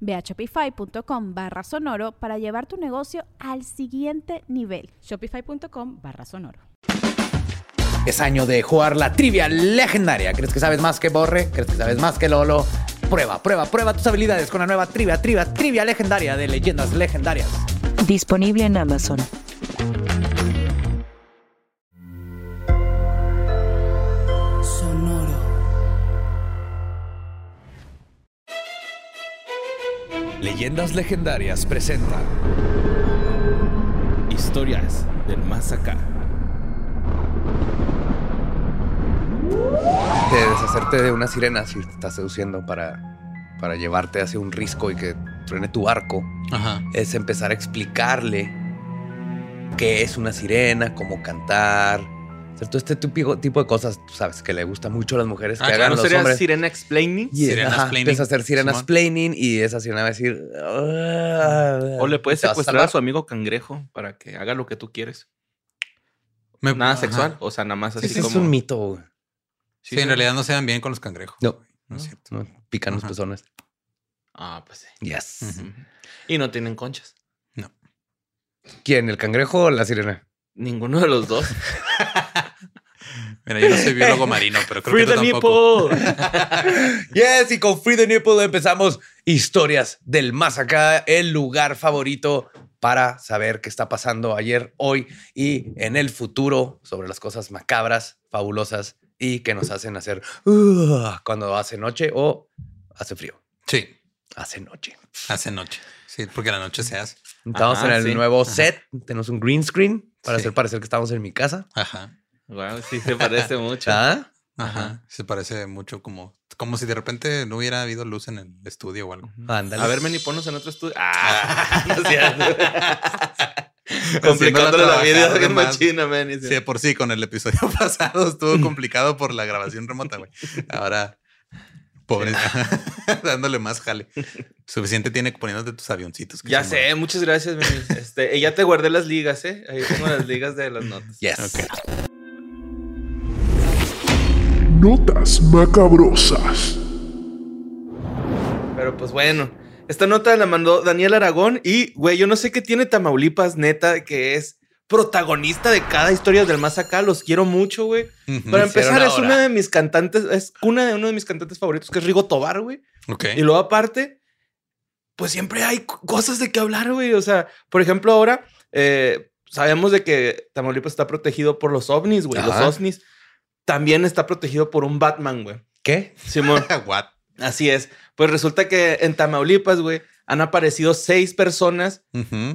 Ve a shopify.com barra sonoro para llevar tu negocio al siguiente nivel. Shopify.com barra sonoro. Es año de jugar la trivia legendaria. ¿Crees que sabes más que Borre? ¿Crees que sabes más que Lolo? Prueba, prueba, prueba tus habilidades con la nueva trivia, trivia, trivia legendaria de leyendas legendarias. Disponible en Amazon. Leyendas Legendarias presenta Historias del Más Acá. De deshacerte de una sirena si te está seduciendo para, para llevarte hacia un risco y que truene tu arco, Ajá. es empezar a explicarle qué es una sirena, cómo cantar. O sea, todo este tipo de cosas, tú sabes, que le gusta mucho a las mujeres que Ah, hagan claro, los sería hombres. Sirena Explaining. Y Sirena ajá, explaining. empieza a hacer sirenas Simón. planning y esa sirena va a decir. "Ah", O le puedes secuestrar a su amigo cangrejo para que haga lo que tú quieres. Me- Nada ajá. sexual. O sea, nada más así Ese como. es un mito. güey. Sí, en realidad no se dan bien con los cangrejos. No, No es cierto. no, pican los Ajá. pezones. Ah, pues sí. Yes. Y no tienen conchas. ¿ Quién? ¿El cangrejo o la sirena? Ninguno de los dos. Mira, yo no soy biólogo marino, pero creo Free que tú the tampoco. nipple. Yes, y con Free the Nipple empezamos historias del más acá, el lugar favorito para saber qué está pasando ayer, hoy y en el futuro sobre las cosas macabras, fabulosas y que nos hacen hacer "Ugh", cuando hace noche o hace frío. Sí, Hace noche. hace noche. Sí, porque la noche se hace. Estamos Ajá, en el sí. nuevo set. Tenemos un green screen para Sí. hacer parecer que estamos en mi casa. Ajá. Wow, sí se parece mucho. ¿Ah? Ajá. Se parece mucho como, como si de repente no hubiera habido luz en el estudio o algo. Ándale. A ver, Meni, ponnos en otro estudio. Ah, no Complicándole la vida de machina, Meni. Sí, por sí, con el episodio pasado estuvo complicado por la grabación remota, güey. Ahora, pobre, dándole más jale. Suficiente tiene poniéndote tus avioncitos. Ya sé, mueven. muchas gracias, Meni. Este, ya te guardé las ligas, ¿eh? Ahí tengo las ligas de las notas. Yes. Ok. Notas macabrosas. Pero pues bueno, esta nota la mandó Daniel Aragón y, güey, yo no sé qué tiene Tamaulipas, neta, que es protagonista de cada historia del más acá. Los quiero mucho, güey. Para empezar, es una de mis cantantes, es una de uno de mis cantantes favoritos, que es Rigo Tobar, güey. Ok. Y luego aparte, pues siempre hay co- cosas de qué hablar, güey. O sea, por ejemplo, ahora eh, sabemos de que Tamaulipas está protegido por los ovnis, güey. Los ovnis. También está protegido por un Batman, güey. ¿Qué? Simón. What? Así es. Pues resulta que en Tamaulipas, güey, han aparecido seis personas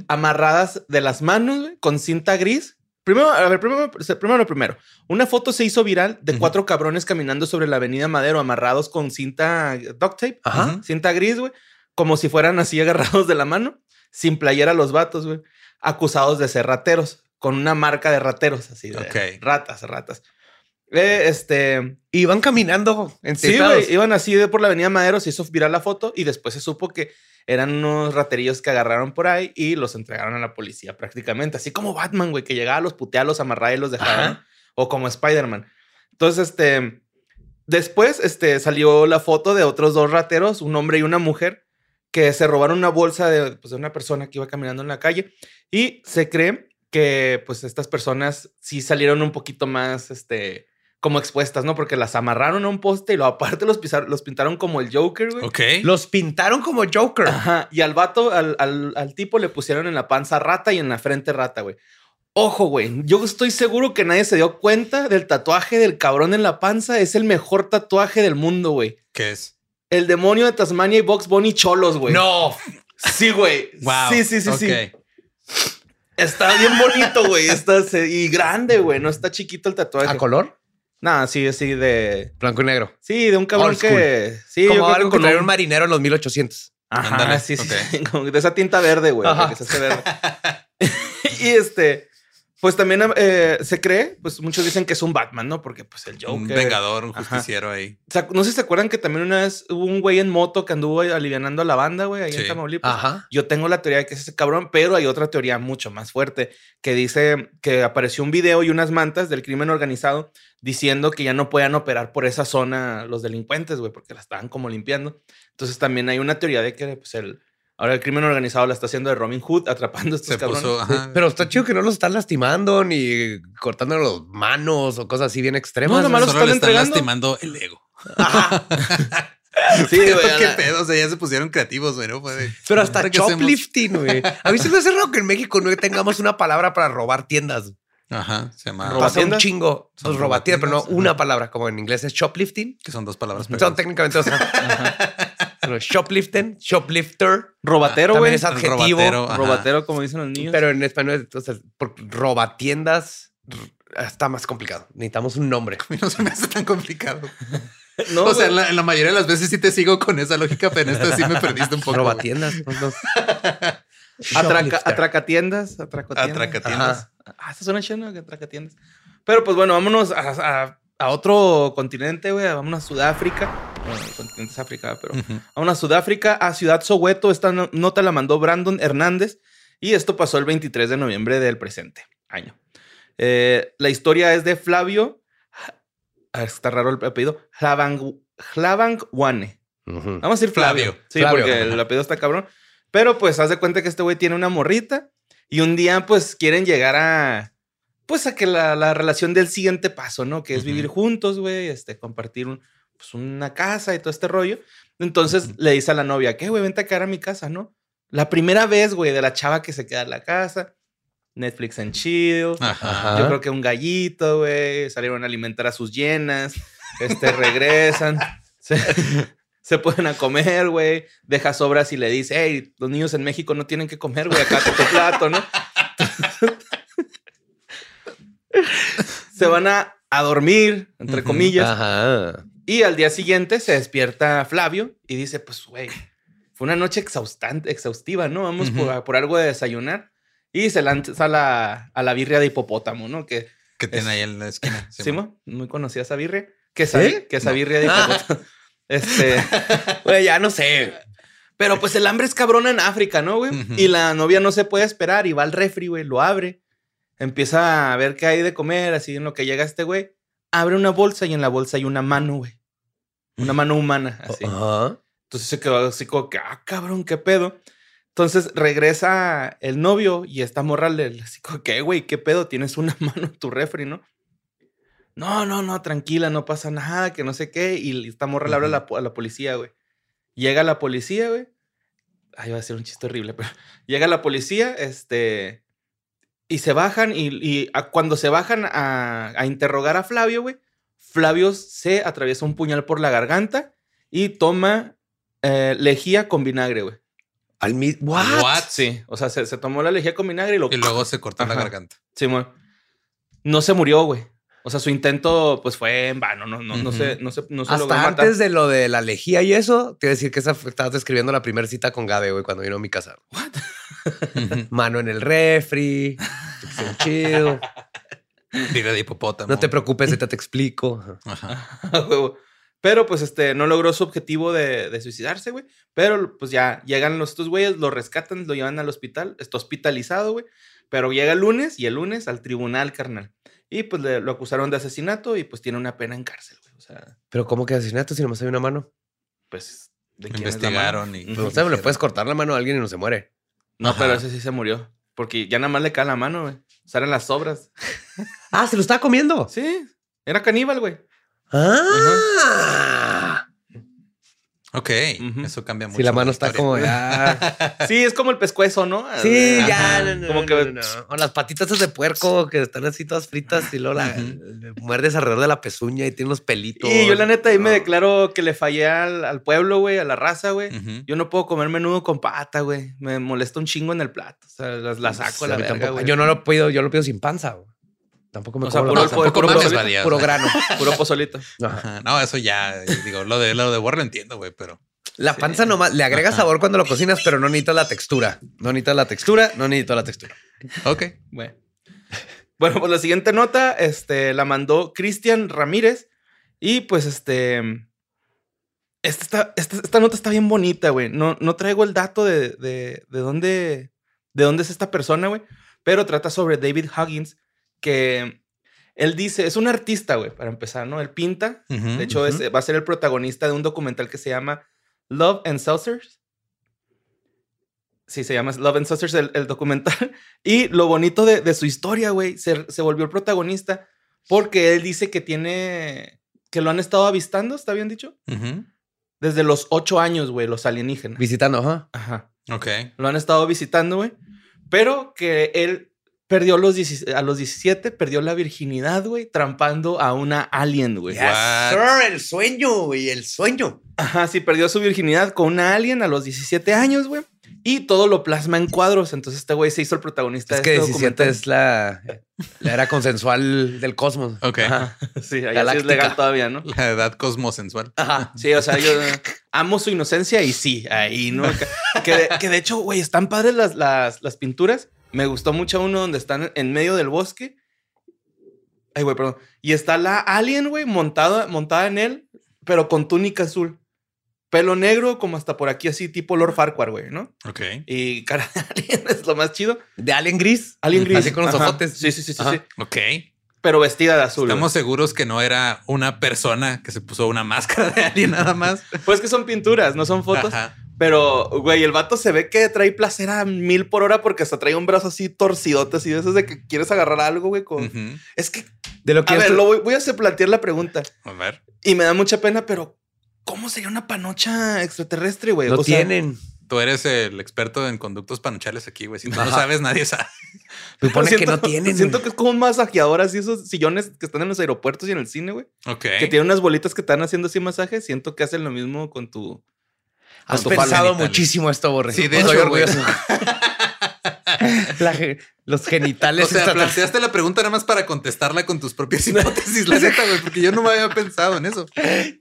amarradas de las manos, güey, con cinta gris. Primero, a ver, primero, primero lo primero. Una foto se hizo viral de cuatro cabrones caminando sobre la avenida Madero amarrados con cinta duct tape. Cinta gris, güey. Como si fueran así agarrados de la mano. Sin playera los vatos, güey. Acusados de ser rateros. Con una marca de rateros, así de ratas, ratas. Eh, este. Y van caminando en Sí, güey. Iban así de por la avenida Madero, se hizo viral la foto y después se supo que eran unos raterillos que agarraron por ahí y los entregaron a la policía prácticamente. Así como Batman, güey, que llegaba, los puteaba, los amarraba y los dejaba. O como Spider-Man. Entonces, este. Después, este, salió la foto de otros dos rateros, un hombre y una mujer, que se robaron una bolsa de, pues, de una persona que iba caminando en la calle. Y se cree que, pues, estas personas sí salieron un poquito más, este, como expuestas, ¿no? Porque las amarraron a un poste y luego aparte los, pisaron- los pintaron como el Joker, güey. Ok. Los pintaron como Joker. Ajá. Y al vato, al, al- al tipo le pusieron en la panza rata y en la frente rata, güey. Ojo, güey. Yo estoy seguro que nadie se dio cuenta del tatuaje del cabrón en la panza. Es el mejor tatuaje del mundo, güey. ¿Qué es? El demonio de Tasmania y Box Bunny cholos, güey. No. Sí, güey. Wow. Sí, sí, sí, Ok. sí. Está bien bonito, güey. Está y grande, güey. No está chiquito el tatuaje. ¿A color? No, sí, sí, de. Blanco y negro. Sí, de un cabrón que. Sí, Como algo que un- un marinero en los 1800. Ajá, Ándale, sí, sí, ok. sí, como de esa tinta verde, güey, que se hace verde. y este, pues también eh, se cree, pues muchos dicen que es un Batman, ¿no? Porque pues el Joker. Un vengador, un Ajá. justiciero ahí. No sé si se acuerdan que también una vez hubo un güey en moto que anduvo alivianando a la banda, güey, ahí en. Tamaulipas. Ajá. Yo tengo la teoría de que es ese cabrón, pero hay otra teoría mucho más fuerte que dice que apareció un video y unas mantas del crimen organizado diciendo que ya no podían operar por esa zona los delincuentes, güey, porque la estaban como limpiando. Entonces también hay una teoría de que pues el ahora el crimen organizado la está haciendo de Robin Hood atrapando a estos Se cabrones. puso. ajá. Pero está chido que no los están lastimando ni cortando las manos o cosas así bien extremas. No, nomás ¿no? los Solo le están están lastimando el ego. Sí, güey, ¿Qué la- pedo? O sea, ya se pusieron creativos, güey. Pero hasta shoplifting, güey. A mí se me hace raro que en México no tengamos una palabra para robar tiendas. Ajá, se llama. Roba- Pasa un chingo. Pues robatiendas, pero no una ajá. palabra. Como en inglés es shoplifting. Que son dos palabras. Son técnicamente, o sea, pero shoplifting, shoplifter. Robatero, También güey. es adjetivo. Robatero, como dicen los niños. Pero en español, entonces, por robatiendas está más complicado. Necesitamos un nombre. A mí no se me hace tan complicado. no, o sea, en la, en la mayoría de las veces sí te sigo con esa lógica, pero en esta sí me perdiste un poco. Robatiendas. no, no. Atraca, atracatiendas, atracatiendas. Atracatiendas. Ah, chido, ¿no? Que atracatiendas. Pero pues bueno, vámonos a, a- a otro continente, güey. Vámonos a Sudáfrica. Bueno, el continente es África, pero Ujú. vámonos a Sudáfrica, a Ciudad Soweto. Esta no- nota la mandó Brandon Hernández y esto pasó el 23 de noviembre del presente año. Eh, la historia es de Flavio. Ah, está raro el apellido. Hlavangwane. Ujú. Vamos a decir Flavio. Flavio. Sí, Flavio. porque el apellido está cabrón. Pero pues haz de cuenta que este güey tiene una morrita y un día pues quieren llegar a pues a que la, la relación del siguiente paso, ¿no? Que es vivir juntos, güey, este, compartir un- pues, una casa y todo este rollo. Entonces le dice a la novia, ¿qué, güey? Vente a quedar a mi casa, ¿no? La primera vez, güey, de la chava que se queda en la casa. Netflix and chill. Ajá. Yo creo que un gallito, güey. Salieron a alimentar a sus llenas. Este, regresan. se, se ponen a comer, güey. Deja sobras y le dice, hey, los niños en México no tienen que comer, güey. Acá tu plato, ¿no? se van a, a dormir, entre comillas. Ajá. Y al día siguiente se despierta Flavio y dice, pues, güey, fue una noche exhaustante, exhaustiva, ¿no? Vamos por, por algo de desayunar. Y se lanza a la, a la birria de hipopótamo, ¿no? Que, Que tiene ahí en la esquina. ¿sí? Muy conocida esa birria. Que esa, que esa No. birria de hipopótamo. Este, Güey, ya no sé. pero pues el hambre es cabrona en África, ¿no, güey? Y la novia no se puede esperar y va al refri, güey, lo abre. Empieza a ver qué hay de comer, así en lo que llega este güey. Abre una bolsa y en la bolsa hay una mano, güey. Una mano humana, así. Ajá. Entonces se quedó así como que, ah, cabrón, qué pedo. Entonces regresa el novio y esta morra le así como que, güey, qué pedo, tienes una mano en tu refri, ¿no? No, no, no, tranquila, no pasa nada, que no sé qué. Y esta morra le habla a la, po- a la policía, güey. Llega la policía, güey. Ay, va a ser un chiste horrible, pero llega la policía, este, y se bajan y, y a- cuando se bajan a, a interrogar a Flavio, güey, Flavio se atraviesa un puñal por la garganta y toma eh, lejía con vinagre, güey. Al. What? What? Sí, o sea, se, se tomó la lejía con vinagre y lo... Y luego se cortó la garganta. Simón. No se murió, güey. O sea, su intento, pues, fue en vano. No, no, no, Ujú. se, no, se, no se logró Hasta matar. antes de lo de la lejía y eso, te iba a decir que esa fue- estabas describiendo la primera cita con Gabe, güey, cuando vino a mi casa. Ujú. Mano en el refri, chido. Birria de hipopótamo. No te preocupes, ahorita te explico. Ajá. Pero pues este no logró su objetivo de, de suicidarse, güey. Pero pues ya llegan los estos güeyes, lo rescatan, lo llevan al hospital. Está hospitalizado, güey. Pero llega el lunes y el lunes al tribunal, carnal. Y pues le- lo acusaron de asesinato y pues tiene una pena en cárcel, güey. O sea, Pero ¿cómo que asesinato si nomás hay una mano? pues de quién es la mano? Investigaron y. Ujú. Pues, no sé, le puedes cortar la mano a alguien y no se muere. No, Ajá. pero ese sí se murió. Porque ya nada más le cae la mano, güey. O sea, eran las sobras. Ah, se lo estaba comiendo. Sí, era caníbal, güey. Ah. Ok, eso cambia mucho. Si la mano está historia. como ya. Sí, es como el pescuezo, ¿no? Sí, Ajá. ya. no, no, Como no, que no, no. O las patitas de puerco que están así todas fritas y luego la, muerdes alrededor de la pezuña y tiene unos pelitos. Y yo la neta ahí me declaro que le fallé al, al pueblo, güey, a la raza, güey. Yo no puedo comer menudo con pata, güey. Me molesta un chingo en el plato. O sea, las, las saco a la A mí verga, tampoco- güey. Yo no lo pido, yo lo pido sin panza. güey. Tampoco me O sea, puro- la mames, grano. Puro pozolito. Ajá. Ajá, No, eso ya, digo, lo de lo de lo entiendo, güey, pero La panza nomás le agrega sabor cuando lo cocinas, pero no necesitas la textura. No necesitas la textura, no necesitas la textura. ok. Bueno. Bueno, pues la siguiente nota este, la mandó Cristian Ramírez. Y pues este. Esta, esta, esta nota está bien bonita, güey. No, no traigo el dato de, de, de dónde. De dónde es esta persona, güey. Pero trata sobre David Huggins. Que él dice, es un artista, güey, para empezar, ¿no? Él pinta. De hecho, es- va a ser el protagonista de un documental que se llama Love and Saucers. Sí, se llama Love and Saucers el, el documental. Y lo bonito de, de su historia, güey, se, se volvió el protagonista porque él dice que tiene, que lo han estado avistando, ¿está bien dicho? Desde los ocho años, güey, los alienígenas. Visitando, ajá. Ajá. Ok. Lo han estado visitando, güey. Pero que él perdió los 17 a los 17, perdió la virginidad, güey, trampando a una alien, güey. El sueño, güey, el sueño. Ajá, sí, perdió su virginidad con una alien a los 17 años, güey. Y todo lo plasma en cuadros. Entonces este güey se hizo el protagonista Es de que este 17 documental. es la, la era consensual del cosmos. Ok. Ajá. Sí, sí es legal todavía, ¿no? La edad cosmosensual. Ajá. Sí, o sea, yo amo su inocencia y sí, ahí, ¿no? Que, de- que de hecho, güey, están padres las, las, las pinturas. Me gustó mucho uno donde están en medio del bosque. Ay, güey, perdón. Y está la alien, güey, montada, montada en él, pero con túnica azul. Pelo negro, como hasta por aquí, así, tipo Lord Farquhar, güey, ¿no? Ok. Y cara de alien es lo más chido. De Alien Gris. Alien gris. Así con los Ajá. ojotes. Sí, sí, sí, sí, sí. Ok. Pero vestida de azul. Estamos güey. seguros que no era una persona que se puso una máscara de alguien nada más. Pues que son pinturas, no son fotos. Ajá. Pero, güey, el vato se ve que trae placer a mil por hora porque hasta trae un brazo así torcidote, así de esos de que quieres agarrar algo, güey. Con... Es que, De lo que a ver, lo voy, voy a hacer plantear la pregunta A ver. y me da mucha pena, pero ¿cómo sería una panocha extraterrestre, güey? no O sea, tienen. Tú eres el experto en conductos panochales aquí, güey. Si tú no sabes, nadie sabe. Supone siento, que no tienen. Siento que es como un masajeador, así esos sillones que están en los aeropuertos y en el cine, güey. Ok. Que tienen unas bolitas que están haciendo así masajes. Siento que hacen lo mismo con tu. Has pensado genitales. muchísimo esto, Borre. Sí, de Estoy hecho, orgulloso. La los genitales. O sea, planteaste la pregunta nada más para contestarla con tus propias hipótesis, la neta, güey, porque yo no me había pensado en eso.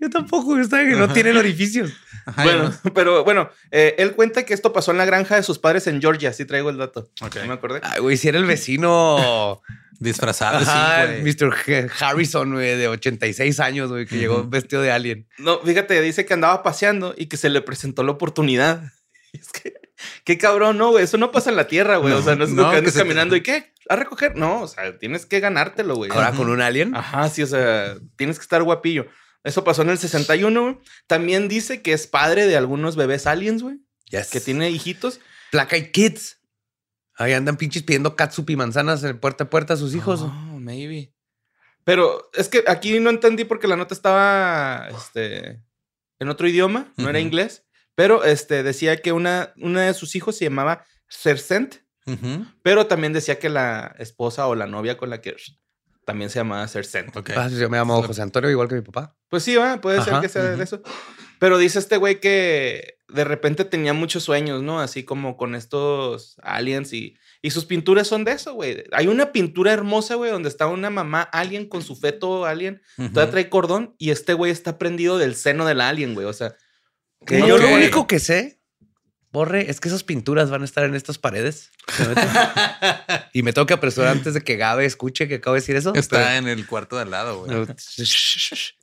Yo tampoco, yo que no tienen orificios. Ajá, bueno, pero bueno, eh, él cuenta que esto pasó en la granja de sus padres en Georgia. Sí traigo el dato. Ok. No me acordé. Ay, güey, si era el vecino. Disfrazado, Ajá, sí, güey. Mr. Harrison, güey, de 86 años, güey, que llegó vestido de alien. No, fíjate, dice que andaba paseando y que se le presentó la oportunidad. Es que, qué cabrón, no, güey. Eso no pasa en la tierra, güey. No, o sea, no es no, que que andes te- caminando y qué, a recoger. No, o sea, tienes que ganártelo, güey. Ahora con un alien. Ajá, sí, o sea, tienes que estar guapillo. Eso pasó en el 61, güey. También dice que es padre de algunos bebés aliens, güey. Yes. Que tiene hijitos. Placa y Kids. Ahí andan pinches pidiendo catsup y manzanas en puerta a puerta a sus hijos. Oh, maybe. Pero es que aquí no entendí porque la nota estaba este, en otro idioma, no era inglés. Pero este, decía que una, una de sus hijos se llamaba Cercent, pero también decía que la esposa o la novia con la que también se llamaba Cercent. Ok. Ah, yo me llamo José Antonio, igual que mi papá. Pues sí, ¿va? puede ser que sea de eso. Pero dice este güey que de repente tenía muchos sueños, ¿no? Así como con estos aliens y, y sus pinturas son de eso, güey. Hay una pintura hermosa, güey, donde está una mamá alien con su feto alien, Ujú. todavía trae cordón y este güey está prendido del seno del alien, güey. O sea, que yo yo lo único que sé, Borre, es que esas pinturas van a estar en estas paredes. y me tengo que apresurar antes de que Gabe escuche que acabo de decir eso. Está en el cuarto de al lado, güey.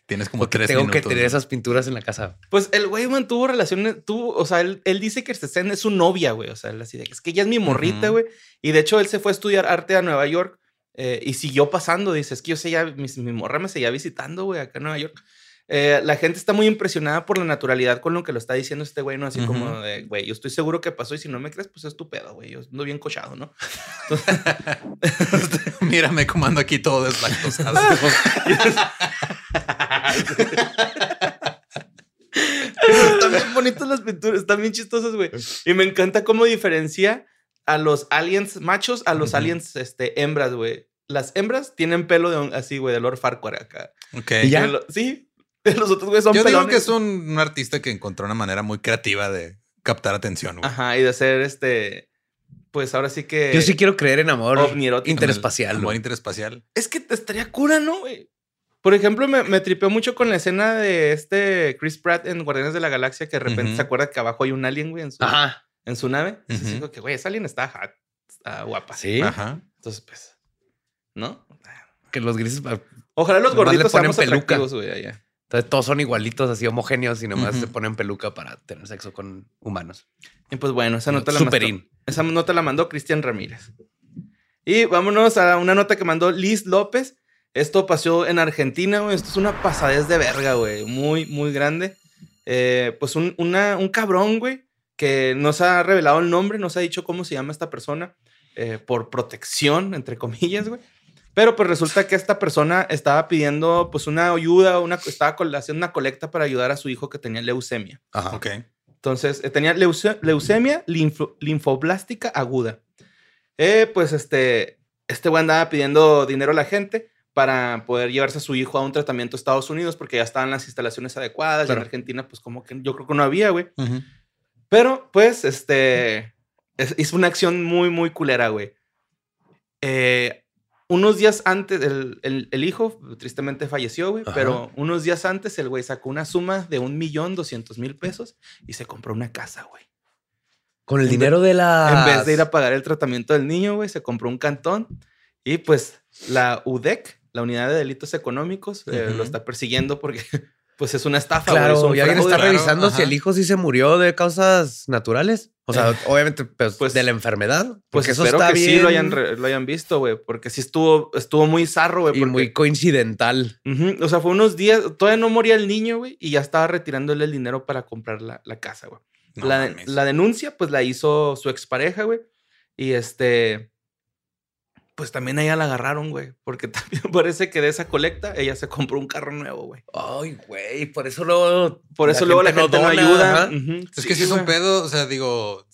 Tienes como Porque tres tengo minutos. que tener esas pinturas en la casa. Pues el güey mantuvo relaciones, tuvo, o sea, él, él dice que es su novia, güey. O sea, él así de que es que ella es mi morrita, güey. Y de hecho él se fue a estudiar arte a Nueva York eh, y siguió pasando. Dice, es que yo seguía, mi, mi morra me seguía visitando, güey, acá en Nueva York. Eh, la gente está muy impresionada por la naturalidad con lo que lo está diciendo este güey, ¿no? Así como de, güey, yo estoy seguro que pasó y si no me crees, pues es tu pedo, güey. Yo ando bien cochado, ¿no? Mírame cómo ando aquí todo deslactosado. Pero también bonitas las pinturas, están bien chistosas, güey. Y me encanta cómo diferencia a los aliens machos a los aliens este, hembras, güey. Las hembras tienen pelo de un- así, güey, de Lord Farquhar acá. Ok. ¿Y ya? Y lo- Sí. Los otros, güey, son Yo digo pelones. que es un, un artista que encontró una manera muy creativa de captar atención, güey. Ajá, y de ser este. Pues ahora sí que. Yo sí quiero creer en amor ovnierótico. interespacial. Amor interespacial. Es que te estaría cura, ¿no, güey? Por ejemplo, me, me tripeó mucho con la escena de este Chris Pratt en Guardianes de la Galaxia, que de repente se acuerda que abajo hay un alien, güey, en su, Ajá. en su nave. Entonces digo que, güey, esa alien está hot, está guapa. Sí. Ajá. Entonces, pues, ¿no? Que los grises. ah, Ojalá los gorditos ponen seamos peluca. atractivos, güey, allá. Entonces todos son igualitos, así homogéneos y nomás se ponen peluca para tener sexo con humanos. Y pues bueno, esa nota la mandó, esa nota la mandó Cristian Ramírez. Y vámonos a una nota que mandó Liz López. Esto pasó en Argentina, güey. Esto es una pasadez de verga, güey. Muy, muy grande. Eh, pues un, una- un cabrón, güey, que no se ha revelado el nombre, no se ha dicho cómo se llama esta persona, eh, por protección, entre comillas, güey. Pero pues resulta que esta persona estaba pidiendo pues una ayuda, una, estaba haciendo una colecta para ayudar a su hijo que tenía leucemia. Ajá. Ok. Entonces, eh, tenía leuce- leucemia linfo- linfoblástica aguda. Eh, pues este, este güey andaba pidiendo dinero a la gente para poder llevarse a su hijo a un tratamiento a Estados Unidos porque ya estaban las instalaciones adecuadas. Y Claro. en Argentina, pues como que yo creo que no había, güey. Ujú. Pero, pues, este, es- hizo una acción muy, muy culera, güey. Eh, unos días antes, el, el- el hijo tristemente falleció, güey, Ajá. pero unos días antes el güey sacó una suma de un millón doscientos mil pesos y se compró una casa, güey. Con el En dinero de la. En vez de ir a pagar el tratamiento del niño, güey, se compró un cantón y pues la UDEC, la Unidad de Delitos Económicos, eh, lo está persiguiendo porque pues es una estafa, Claro, y alguien está revisando si el hijo sí se murió de causas naturales. O sea, Eh, obviamente, pues, pues- de la enfermedad. Pues eso espero está que bien sí lo hayan, lo hayan visto, güey, porque sí estuvo, estuvo muy zarro, güey. y porque- muy coincidental. O sea, fue unos días, todavía no moría el niño, güey, y ya estaba retirándole el dinero para comprar la, la casa, güey. No la, la denuncia, pues la hizo su expareja, güey. Y este, pues también a ella la agarraron, güey, porque también parece que de esa colecta ella se compró un carro nuevo, güey. Ay, güey, por eso luego. Por eso luego la gente no, dona, ayuda. Es que si es un pedo, o sea, digo,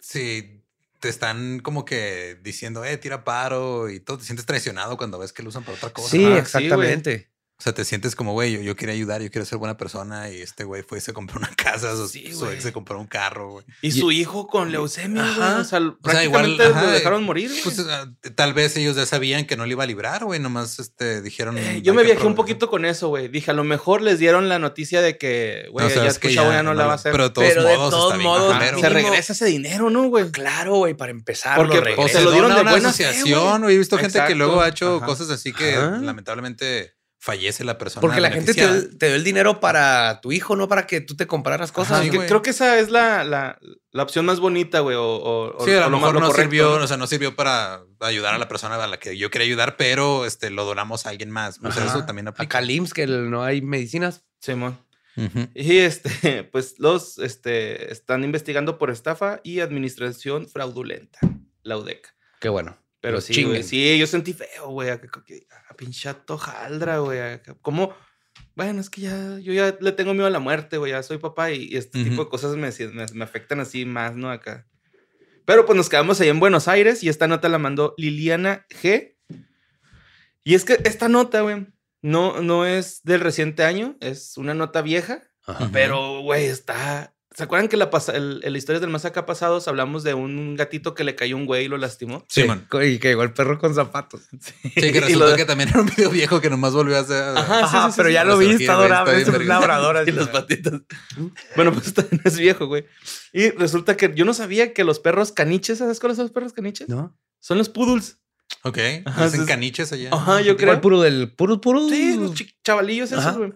si te están como que diciendo, eh, tira paro y todo, te sientes traicionado cuando ves que lo usan para otra cosa. Sí, exactamente. O sea, te sientes como, güey, yo, yo quería ayudar, yo quiero ser buena persona y este güey fue y se compró una casa, su, Sí, su ex se compró un carro, güey. Y su hijo con leucemia, güey. Ajá. O sea, O sea, igual, ajá, lo dejaron morir, güey. Pues ah, tal vez ellos ya sabían que no le iba a librar, güey, nomás este, dijeron. Eh, "Hay yo me viajé un aprovechar". poquito con eso, güey. Dije, a lo mejor les dieron la noticia de que, güey, O sea, ya es tu ya ya no la va a hacer. Pero de todos Pero de modos, todos está bien modos, se regresa ese dinero, ¿no, güey? Claro, güey, para empezar. Porque, se lo dieron de una buena asociación, güey. He visto gente que luego ha hecho cosas así que lamentablemente fallece la persona. Porque la gente te, beneficiada. te dio el dinero para tu hijo, no para que tú te compraras cosas. Ajá, Sí, sí, creo que esa es la, la, la opción más bonita, güey. O, o- Sí, a o lo mejor no correcto, sirvió, o sea, no sirvió para ayudar a la persona a la que yo quería ayudar, pero este lo donamos a alguien más. O sea, Ajá. eso también A aplica. Calims, que no hay medicinas. Simón. Ujú. Y este, pues los este, están investigando por estafa y administración fraudulenta, la UDEC. Qué bueno. Pero sí, güey, sí, yo sentí feo, güey. A, a, a pinche tojaldra, güey. ¿Cómo? Bueno, es que ya, yo ya le tengo miedo a la muerte, güey. Ya soy papá y, y este tipo Ujú. de cosas me, me, me afectan así más, ¿no? Acá. Pero pues nos quedamos ahí en Buenos Aires y esta nota la mandó Liliana G. Y es que esta nota, güey, no, no es del reciente año, es una nota vieja, Ajá. pero, güey, está... ¿Se acuerdan que la, el, el Historias del Más Acá pasados hablamos de un gatito que le cayó un güey y lo lastimó? Sí, Sí, man. y que llegó el perro con zapatos. Sí, que Y resultó lo- que también era un video viejo que nomás volvió a hacer. Ajá, sí, Ajá, sí, sí, pero sí. ya lo vi, está adorable. Es un labrador. así. Y las patitas. Bueno, pues también es viejo, güey. Y resulta que yo no sabía que los perros caniches, ¿sabes cuáles son los perros caniches? ¿No? Son los poodles. Ok. Ajá, Hacen sí. caniches allá. Ajá, yo ¿Cuál creo. puro del puro, puro? Sí, los chavalillos esos, güey.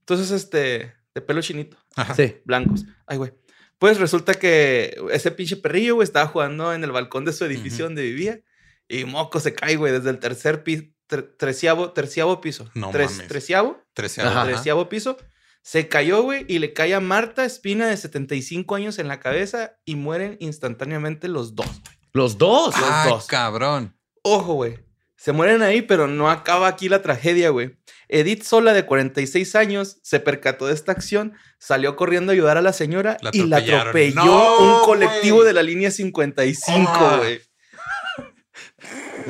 Entonces, este, de pelo chinito, Ajá. Sí. blancos. Ay, güey. Pues resulta que ese pinche perrillo, güey, estaba jugando en el balcón de su edificio donde vivía y moco se cae, güey, desde el tercer piso, treceavo, terciavo piso. No Tres- mames. Treceavo, Trece Ajá. treceavo piso. Se cayó, güey, y le cae a Marta Espina de 75 años en la cabeza y mueren instantáneamente los dos. güey. Los dos. los Ah, dos. cabrón. Ojo, güey. Se mueren ahí, pero no acaba aquí la tragedia, güey. Edith Sola, de 46 años, se percató de esta acción, salió corriendo a ayudar a la señora La y la atropelló No, un colectivo de la línea 55, Ah. güey.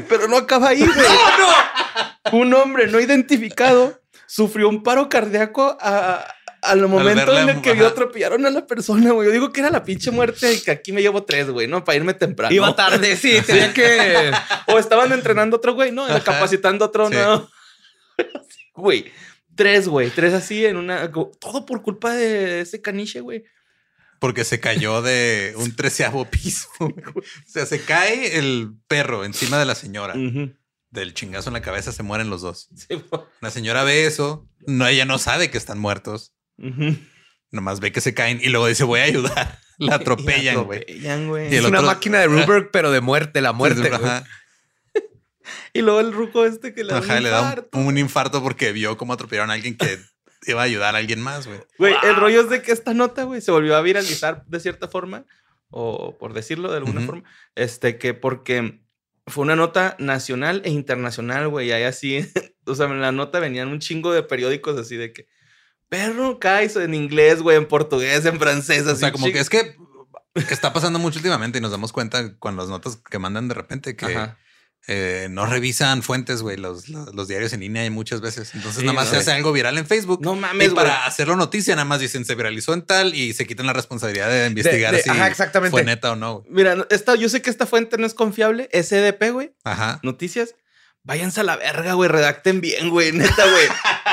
Pero no acaba ahí, güey. Un hombre no identificado sufrió un paro cardíaco a- al momento verla, en el que ajá. atropellaron a la persona, güey. Yo digo que era la pinche muerte y que aquí me llevo tres, güey, ¿no? Para irme temprano. Iba tarde, sí, tenía que. O estaban entrenando otro güey, ¿no? Ajá. Capacitando otro, Sí. ¿no? Güey, tres, güey, tres así en una... Todo por culpa de ese caniche, güey. Porque se cayó de un treceavo piso. güey. O sea, se cae el perro encima de la señora. Del chingazo en la cabeza se mueren los dos. Sí. La señora ve eso. No, ella no sabe que están muertos. Ujú. Nomás ve que se caen y luego dice, voy a ayudar. La atropellan, güey. Es una máquina de Ruberg, pero de muerte, la muerte. Y luego el ruco este que le da un le da infarto. un, un infarto porque vio cómo atropellaron a alguien que iba a ayudar a alguien más, güey. Güey, el rollo es de que esta nota, güey, se volvió a viralizar de cierta forma, o por decirlo de alguna forma, este, que porque fue una nota nacional e internacional, güey, y ahí así, o sea, en la nota venían un chingo de periódicos así de que, perro, caes en inglés, güey, en portugués, en francés, así. O sea, como que es que está pasando mucho últimamente y nos damos cuenta con las notas que mandan de repente que Ajá. eh, no revisan fuentes, güey, los, los, los diarios en línea hay muchas veces. Entonces Sí, nada más se hace algo viral en Facebook. No y mames, güey. para hacerlo noticia, nada más dicen se viralizó en tal y se quitan la responsabilidad de investigar de- si ajá, exactamente. fue neta o no. Mira, esta, yo sé que esta fuente no es confiable, SDP, güey, Ajá. noticias. Váyanse a la verga, güey, redacten bien, güey, neta, güey.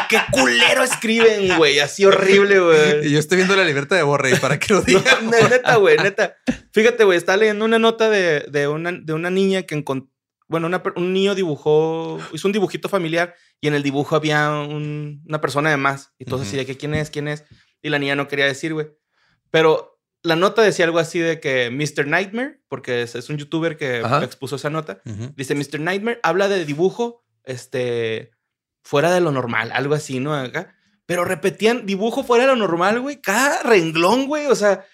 Qué culero escriben, güey, así horrible, Y güey. yo estoy viendo la libertad de Borre y para que lo diga. No, ne- neta, güey, neta. Fíjate, güey, estaba leyendo una nota de, de una, de una niña que encont- Bueno, una un niño dibujó, hizo un dibujito familiar y en el dibujo había un- una persona de más. Y todos Ujú. así de que quién es, quién es. Y la niña no quería decir, güey. Pero la nota decía algo así de que Mr. Nightmare, porque es, es un youtuber que Ajá. expuso esa nota, dice Mr. Nightmare, habla de dibujo, este, fuera de lo normal, algo así, ¿no? Acá. Pero repetían dibujo fuera de lo normal, güey. Cada renglón, güey. O sea,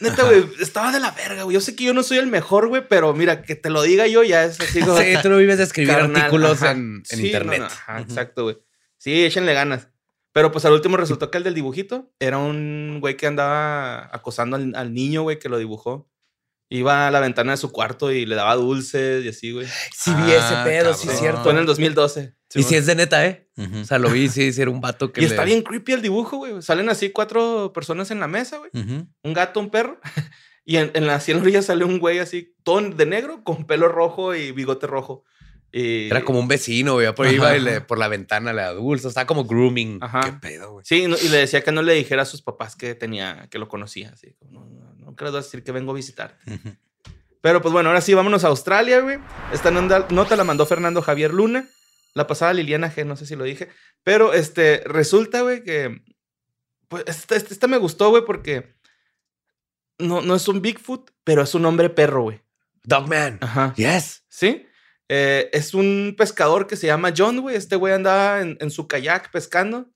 neta, güey, estaba de la verga, güey. Yo sé que yo no soy el mejor, güey, pero mira, que te lo diga yo ya es así. como- Sí, tú no vives de escribir carnal, artículos ajá. en, en Sí, no, internet. no, ajá, Ujú. Exacto, güey. Sí, échenle ganas. Pero pues al último resultó que el del dibujito era un güey que andaba acosando al, al niño, güey, que lo dibujó. Iba a la ventana de su cuarto y le daba dulces y así, güey. Sí, vi ese Ah, pedo, sí, cabrón. es cierto. Fue en el 2012. y si es de neta, ¿eh? Ujú. O sea, lo vi, sí, sí, era un vato que Y le- está bien creepy el dibujo, güey. Salen así cuatro personas en la mesa, güey. Ujú. Un gato, un perro. Y en, en la así en la orilla sale un güey así, todo de negro, con pelo rojo y bigote rojo. Y... Era como un vecino, güey. Por ahí iba y le- por la ventana le da dulce. Estaba como grooming. Ajá. Qué pedo, güey. Sí, no- y le decía que no le dijera a sus papás que tenía, que lo conocía. Así, como, no, no, no decir que vengo a visitar. Pero pues bueno, ahora sí, vámonos a Australia, güey. Esta nota, nota la mandó Fernando Javier Luna. La pasada Liliana G, no sé si lo dije. Pero este, resulta, güey, que. Pues esta, esta- esta me gustó, güey, porque. No, no es un Bigfoot, pero es un hombre perro, güey. Dogman. Ajá. Yes. ¿Sí? Eh, es un pescador que se llama John, güey. Este güey andaba en, en su kayak pescando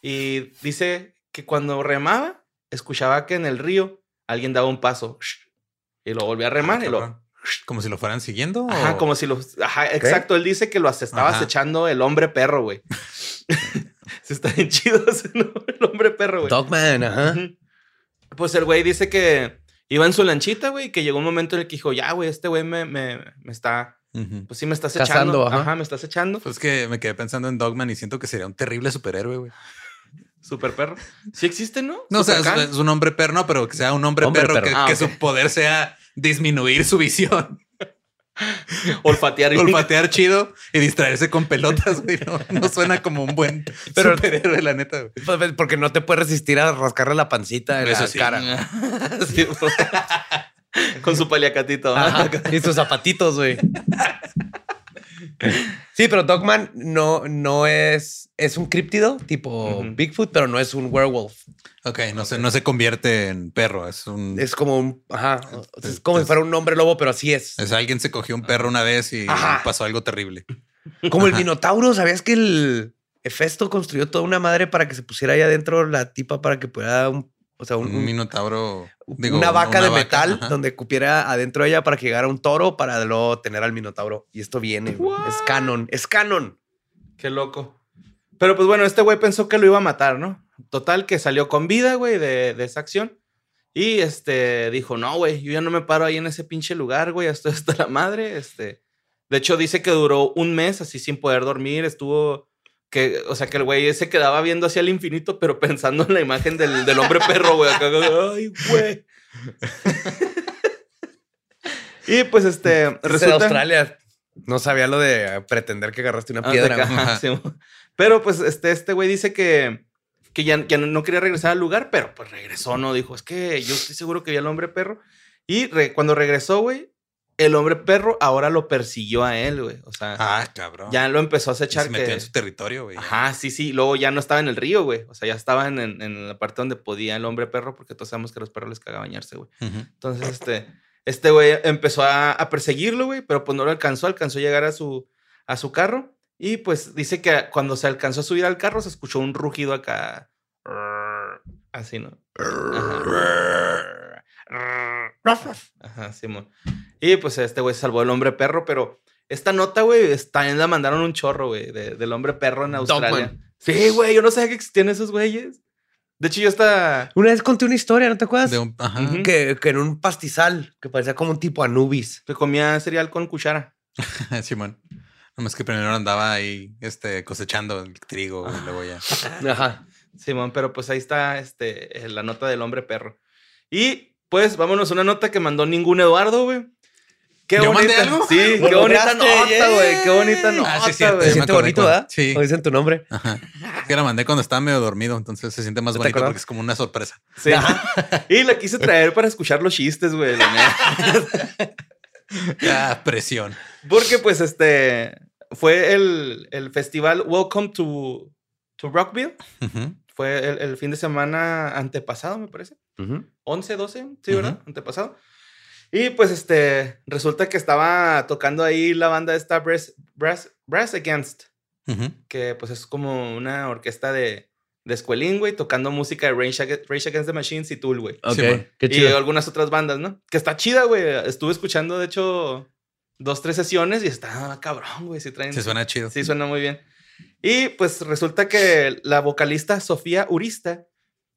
y dice que cuando remaba, escuchaba que en el río alguien daba un paso y lo volvía a remar. Ah, y lo, cabrón. Como si lo fueran siguiendo. ajá, o- como si lo. Ajá, exacto. Él dice que lo as- estaba Ajá. acechando el hombre perro, güey. Se está bien chido ese nombre, el hombre perro, güey. Dogman, ajá. Pues el güey dice que iba en su lanchita, güey, y que llegó un momento en el que dijo, ya, güey, este güey me, me, me está Pues sí me estás Cazando, echando. ajá. Ajá. me estás echando. Pues que me quedé pensando en Dogman y siento que sería un terrible superhéroe, güey. Super perro. Sí existe, ¿no? No, o sea, es, es un hombre perro, no, pero que sea un hombre, Hombre perro, perro. que, Ah, que su poder sea disminuir su visión, olfatear. olfatear chido y distraerse con pelotas, güey. No, no suena como un buen Pero- superhéroe, la neta, güey. Pues, pues, Porque no te puedes resistir a rascarle la pancita en Eso la sí. cara. Sí, Con su paliacatito. Y sus zapatitos, güey. Sí, pero Dogman no, no es. Es un críptido tipo. Bigfoot, pero no es un werewolf. Ok, no, Se, no se convierte en perro, es un... Es como un. Ajá. Es Es- como si es- fuera un hombre lobo, pero así es. es alguien se cogió un perro una vez y Ajá. pasó algo terrible. Como el Minotauro. ¿Sabías que el Hefesto construyó toda una madre para que se pusiera ahí adentro la tipa para que pudiera un O sea, un- Un un- minotauro. Digo, una vaca de vaca, metal ajá. donde cupiera adentro de ella para que llegara un toro para luego tener al minotauro. Y esto viene, güey. es canon, es canon. Qué loco. Pero pues bueno, este güey pensó que lo iba a matar, ¿no? Total, que salió con vida, güey, de, de esa acción. Y este dijo, no, güey, yo ya no me paro ahí en ese pinche lugar, güey, estoy hasta la madre. Este. De hecho, dice que duró un mes así sin poder dormir. Estuvo. Que, o sea, que el güey se quedaba viendo hacia el infinito, pero pensando en la imagen del, del hombre perro, güey. acá, Ay, güey. y pues este. Resulta... de. Australia. No sabía lo de pretender que agarraste una Ah, piedra. sí, mo- pero pues este, este güey dice que, que ya, no- no quería regresar al lugar, pero pues regresó, ¿no? Dijo, es que yo estoy seguro que vi al hombre perro. Y re- cuando regresó, güey, el hombre perro ahora lo persiguió a él, güey. O sea, Ah, cabrón. ya lo empezó a Y acechar se metió que... en su territorio, güey. Ajá, sí, sí. Luego ya no estaba en el río, güey. O sea, ya estaba en, en- en la parte donde podía el hombre perro, porque todos sabemos que a los perros les caga bañarse, güey. Entonces, este, este güey empezó a, a perseguirlo, güey, pero pues no lo alcanzó, alcanzó a llegar a su, a su carro. Y pues dice que cuando se alcanzó a subir al carro, se escuchó un rugido acá. Así, ¿no? Ajá. Ajá, Simón. Y pues este güey salvó el hombre perro, pero esta nota, güey, también la mandaron un chorro, güey, de- del hombre perro en Australia. Dogman. Sí, güey, yo no sabía que existían esos güeyes. De hecho, yo hasta... Una vez conté una historia, ¿no te acuerdas? De un- ajá. Ujú. que, que en un pastizal que parecía como un tipo Anubis. que comía cereal con cuchara. Simón. Nomás que primero andaba ahí este, cosechando el trigo y luego ya. Ajá. Simón, pero pues ahí está este, la nota del hombre perro. Y pues vámonos a una nota que mandó ningún Eduardo, güey. Qué ¿Yo mandé bonita. algo? Sí, Lo qué bonita nota, güey. Qué bonita nota, Ah, güey. Se siente bonito. ¿verdad? Sí. Como dicen tu nombre. Ajá. Que la mandé cuando estaba medio dormido, entonces se siente más ¿Te bonito porque es como una sorpresa. Sí. Y la quise traer para escuchar los chistes, güey. Ah, presión. Porque pues este fue el, el festival Welcome to, to Rockville. Fue el, el fin de semana antepasado, me parece. 11, 12, sí, ¿verdad? Ujú. Antepasado. Y pues este, resulta que estaba tocando ahí la banda esta Brass, Brass, Brass Against, que pues es como una orquesta de, de escuelín, güey, tocando música de Rage Against, Rage Against the Machines y Tool, güey. Ok, qué Y chido. algunas otras bandas, ¿no? Que está chida, güey. Estuve escuchando, de hecho, dos, tres sesiones y está cabrón, güey. Sí, traen, Se suena chido. Sí, suena muy bien. Y pues resulta que la vocalista Sofía Urista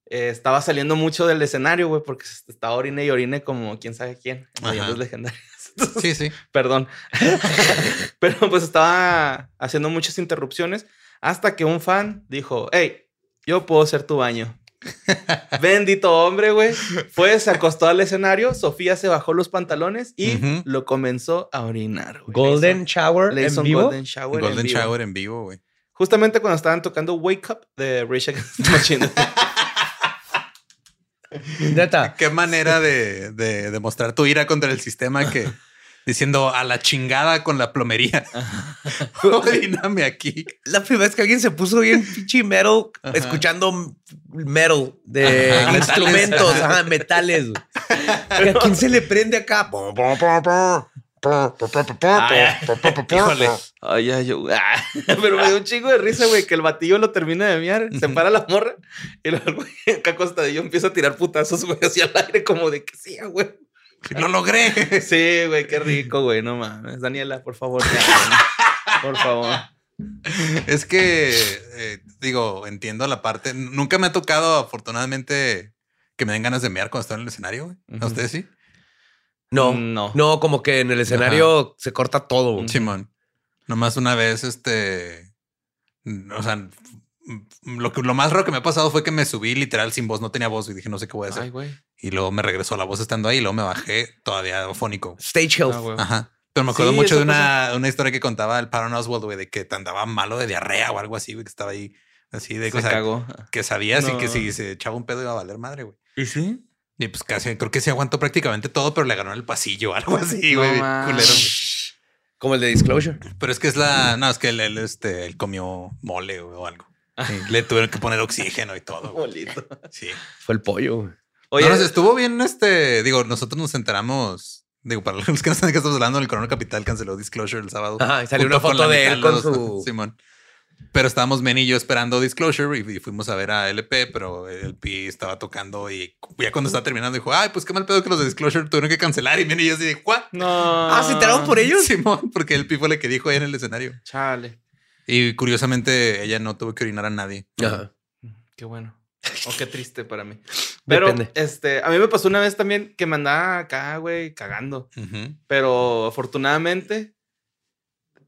eh, estaba saliendo mucho del escenario, güey, porque estaba orine y orine como quién sabe quién. en. Leyendas legendarias. Sí, sí. Perdón. Pero pues estaba haciendo muchas interrupciones hasta que un fan dijo, hey, yo puedo ser tu baño. Bendito hombre, güey. Fue, se acostó al escenario, Sofía se bajó los pantalones y lo comenzó a orinar. Golden Le Shower en hizo un vivo. Golden Shower. en Golden vivo. Shower en vivo, güey. Justamente cuando estaban tocando Wake Up de Rage Against the Machine. Neta. Qué manera de, de demostrar tu ira contra el sistema que diciendo a la chingada con la plomería. Oríname aquí. La primera vez que alguien se puso bien pinche metal, escuchando metal de Ajá, instrumentos, metales. ajá, metales. güey. ¿Y ¿A quién se le prende acá? Híjole. Ay, ay, yo. ah. Pero me dio un chingo de risa, güey, que el batillo lo termina de miar, se para la morra y luego el güey acá acostadillo empieza a tirar putazos, güey, hacia el aire, como de que sí, güey. Lo logré. Sí, güey, qué rico, güey, no mames. Daniela, por favor, ya, por favor. Es que, eh, digo, entiendo la parte. Nunca me ha tocado, afortunadamente, que me den ganas de mear cuando estoy en el escenario, güey. ¿A ustedes sí? No, No. no, como que en el escenario se corta todo. güey. Simón. Nomás una vez, este. mm, O sea, mm, lo, que, lo más raro que me ha pasado fue que me subí literal sin voz, no tenía voz y dije, no sé qué voy a hacer. Ay, güey. y luego me regresó la voz estando ahí y luego me bajé todavía fónico. Stage health. Ah. Ajá. Pero me acuerdo Sí, mucho de una, una historia que contaba el Paron Oswald, güey, de que te andaba malo de diarrea o algo así, güey, que estaba ahí así de Se cagó. que sabías y que No. si se echaba un pedo iba a valer madre, güey. ¿Y sí? Y pues casi, creo que sí aguantó prácticamente todo, pero le ganó en el pasillo o algo así, güey. culero. Como el de Disclosure. Pero es que es la. No, es que él, él, este, él comió mole güey, o algo. Y le tuvieron que poner oxígeno y todo. güey. Sí. Fue el pollo. güey. Oye, No, nos estuvo bien, este. Digo, nosotros nos enteramos. Digo, para los que no saben qué estamos hablando, el Corona Capital canceló Disclosure el sábado. Ajá, y salió una foto de él con su- Simón. Pero estábamos Men y yo esperando Disclosure y, y fuimos a ver a LP, pero el P estaba tocando y ya cuando estaba terminando dijo, ay, pues qué mal pedo que los de Disclosure tuvieron que cancelar. Y Men y yo así de, ¿what? No. Ah, ¿se enteraron por ellos? Simón, porque el P fue el que dijo ahí en el escenario. Chale. Y curiosamente ella no tuvo que orinar a nadie. Ajá. Qué bueno. O qué triste para mí. Pero, Depende. este, a mí me pasó una vez también que me andaba acá, güey, cagando. Ujú. Pero afortunadamente.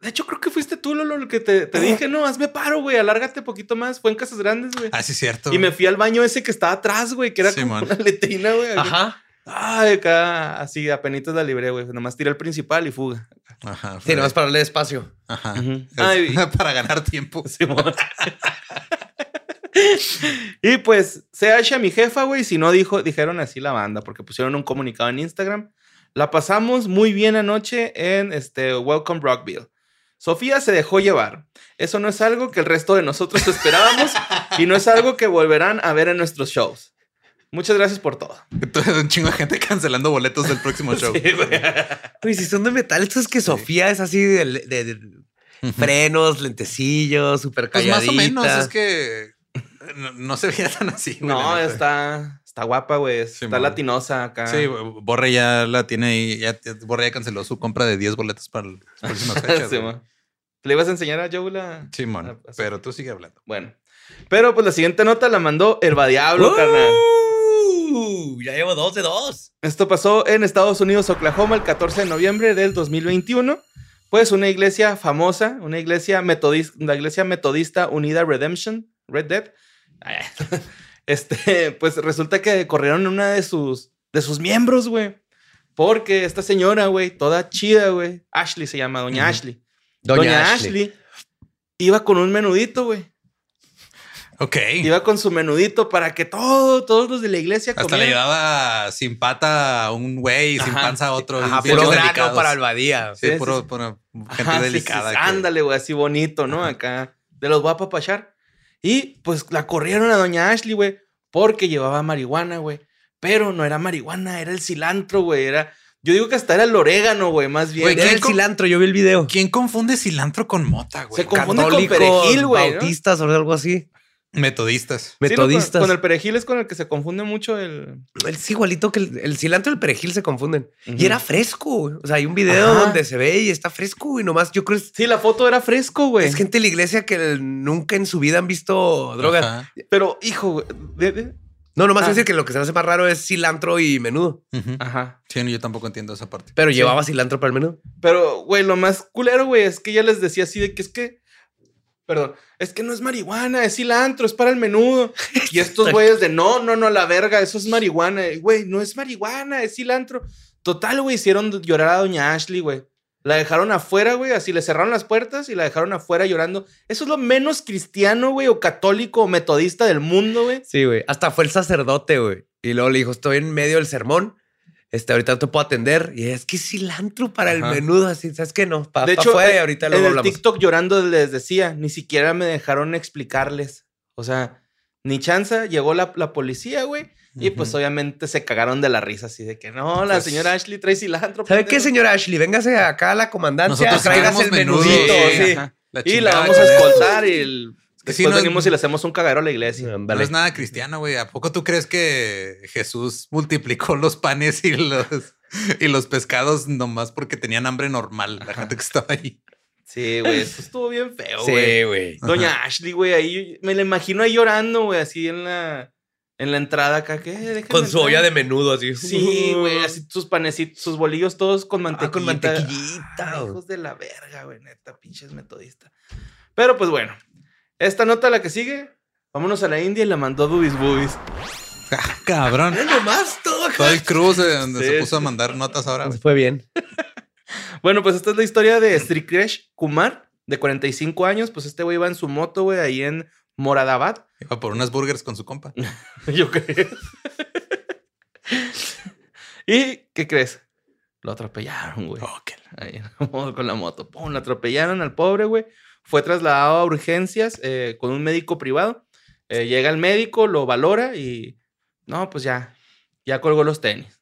De hecho, creo que fuiste tú, Lolo, el que te, te dije, no, hazme paro, güey, alárgate poquito más. Fue en Casas Grandes, güey. Ah, sí, cierto. y me fui al baño ese que estaba atrás, güey, que era como Simón. una letrina, güey. Ajá. Ay, acá, así, apenitas la libré, güey. Nomás tiré el principal y fuga. Ajá. Sí, nomás para darle espacio. Ajá. Ay. para ganar tiempo. Simón. y pues, se hacha mi jefa, güey. Si no dijo, dijeron así la banda, porque pusieron un comunicado en Instagram. La pasamos muy bien anoche en este Welcome Rockville. Sofía se dejó llevar. Eso no es algo que el resto de nosotros esperábamos y no es algo que volverán a ver en nuestros shows. Muchas gracias por todo. Entonces, un chingo de gente cancelando boletos del próximo show. Uy, si son de metal, esto es que Sofía es así de, de- de Ujú. frenos, lentecillos, súper Pues calladita. más o menos, es que no, no se veía tan así. No, está, está guapa, güey. Está latinosa acá. Sí, Borre ya la tiene ahí. Ya, ya- Borre ya canceló su compra de 10 boletos para las próximas fechas. Sí, man. ¿Le ibas a enseñar a Joe la...? Simón, Ah, así. pero tú sigue hablando. Bueno. Pero pues la siguiente nota la mandó Herba Diablo, ¡Uh! carnal. Ya llevo dos de dos. Esto pasó en Estados Unidos, Oklahoma, el 14 de noviembre del 2021. Pues una iglesia famosa, una iglesia metodista, la iglesia metodista unida Redemption, Red Dead. Este, pues resulta que corrieron una de sus, de sus miembros, güey. Porque esta señora, güey, toda chida, güey. Ashley se llama, doña. Ashley. Doña, Ashley. iba con un menudito, güey. Ok. Iba con su menudito para que todo, todos los de la iglesia Hasta le llevaba sin pata a un güey sin panza a otro. Ajá, puro grano para Albadía. Sí, Sí, puro, sí. puro gente Ajá, delicada. que- Ándale, güey, así bonito, ¿no? Acá. De los va a papachar. Y pues la corrieron a doña Ashley, güey, porque llevaba marihuana, güey. Pero no era marihuana, era el cilantro, güey. Era. Yo digo que hasta era el orégano, güey, más bien. Güey, Era ¿quién el cilantro, yo vi el video. ¿Quién confunde cilantro con mota, güey? Se confunde con Católicos, perejil, güey, ¿no? Bautistas o algo así. Metodistas. Sí, no, con- Metodistas. con, el perejil es con el que se confunde mucho el. Es igualito que el, el cilantro y el perejil se confunden. Y era fresco. güey. O sea, hay un video Ajá. donde se ve y está fresco y nomás yo creo es, Sí, la foto era fresco, güey. es gente de la iglesia que nunca en su vida han visto drogas. Ajá. Pero, hijo, güey. de- de- No, nomás Ah. decir que lo que se me hace más raro es cilantro y menudo. Ujú. Ajá. Sí, no, yo tampoco entiendo esa parte. Pero llevaba cilantro para el menú. Pero, güey, lo más culero, güey, es que ella les decía así de que es que. Perdón, es que no es marihuana, es cilantro, es para el menudo. Y estos güeyes de no, no, no, la verga, eso es marihuana. Güey, no es marihuana, es cilantro. Total, güey, hicieron llorar a doña Ashley, güey. La dejaron afuera, güey, así le cerraron las puertas y la dejaron afuera llorando. Eso es lo menos cristiano, güey, o católico o metodista del mundo, güey. Sí, güey. Hasta fue el sacerdote, güey. Y luego le dijo, estoy en medio del sermón. Este, ahorita no te puedo atender. Y es que es cilantro para el menudo, así, ¿sabes qué? No, para de pa hecho, ahorita en el hablamos. TikTok llorando les decía, ni siquiera me dejaron explicarles. O sea, ni chanza, llegó la, la policía, güey. Y pues obviamente se cagaron de la risa, así de que no, la Pues- señora Ashley trae cilantro. ¿Sabe qué, pendejo". señora Ashley? Véngase acá a la comandancia, Nosotros traigas el menudito. Sí, Sí, ajá. La Y la vamos a escoltar y el- después sí, no- venimos y le hacemos un cagadero a la iglesia. No es nada cristiano, güey. ¿A poco tú crees que Jesús multiplicó los panes y los, y los pescados nomás porque tenían hambre normal? La gente que estaba ahí. Sí, güey, eso estuvo bien feo, Sí, güey. güey. Doña Ashley, güey, ahí me la imagino ahí llorando, güey, así en la, en la entrada acá. ¿qué? Déjenme Con su entrar. olla de menudo, así. Sí, güey, así sus panecitos, sus bolillos todos con mantequilla. Ah, con mantequillita, Ay, güey. hijos de la verga, güey, neta, pinches metodistas. Pero pues bueno, esta nota la que sigue, vámonos a la India y la mandó Dubis Bubis. Ah, Cabrón. Nomás todo. Todo el cruz de donde Sí, se puso a mandar notas ahora, güey. Fue bien. Bueno, pues esta es la historia de Strikresh Kumar, de 45 años. Pues este güey iba en su moto, güey, ahí en Moradabad. Iba por unas burgers con su compa. Yo creo. ¿Y qué crees? Lo atropellaron, güey. Oh, qué- Ahí, con la moto. Pum, lo atropellaron al pobre, güey. Fue trasladado a urgencias eh, con un médico privado. Eh, llega el médico, lo valora y. No, pues ya. Ya colgó los tenis.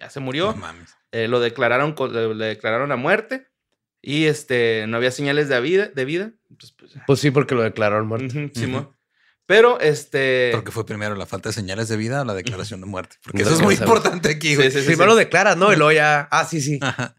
Ya se murió. No mames. Eh, lo declararon, le, declararon a muerte. Y este, no había señales de vida. De vida Entonces, pues, Pues sí, porque lo declararon muerto. ujú, Simón. Pero este. Porque fue primero la falta de señales de vida o la declaración de muerte. Porque No eso es muy sabes. importante aquí, güey. Sí, sí, sí, Primero sí. lo declaras, ¿no? Y luego ya. Ah, sí, sí. Ajá.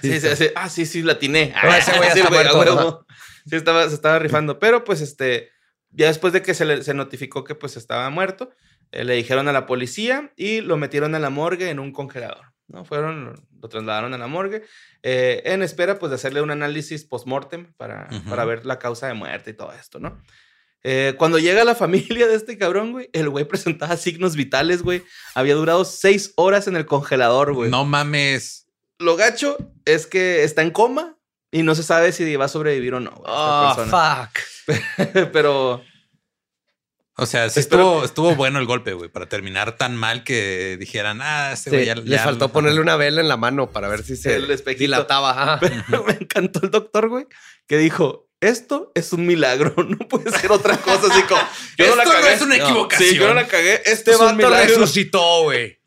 Sí, sí, sí. Ah, sí, sí, la atiné. Pero ese güey ya Sí, está muerto. Sí, estaba, se estaba rifando. Pero pues este, ya después de que se le se notificó que pues estaba muerto, eh, le dijeron a la policía y lo metieron a la morgue en un congelador. ¿no? Fueron, lo, trasladaron a la morgue eh, en espera pues de hacerle un análisis post-mortem para, Ujú. para ver la causa de muerte y todo esto, ¿no? Eh, cuando llega la familia de este cabrón, güey, el güey presentaba signos vitales, güey. Había durado seis horas en el congelador, güey. No mames. Lo gacho es que está en coma y no se sabe si va a sobrevivir o no. Oh, persona. fuck. Pero O sea, sí estuvo, estuvo bueno el golpe, güey, para terminar tan mal que dijeran, ah, este güey Sí, ya le ya- faltó ponerle una vela en la mano para ver si se El dilataba. Pero me encantó el doctor, güey, que dijo, esto es un milagro, no puede ser otra cosa. Así como, yo no la Esto no cagué. es una equivocación. Sí, yo no la cagué. Este es vato milagro. resucitó, güey.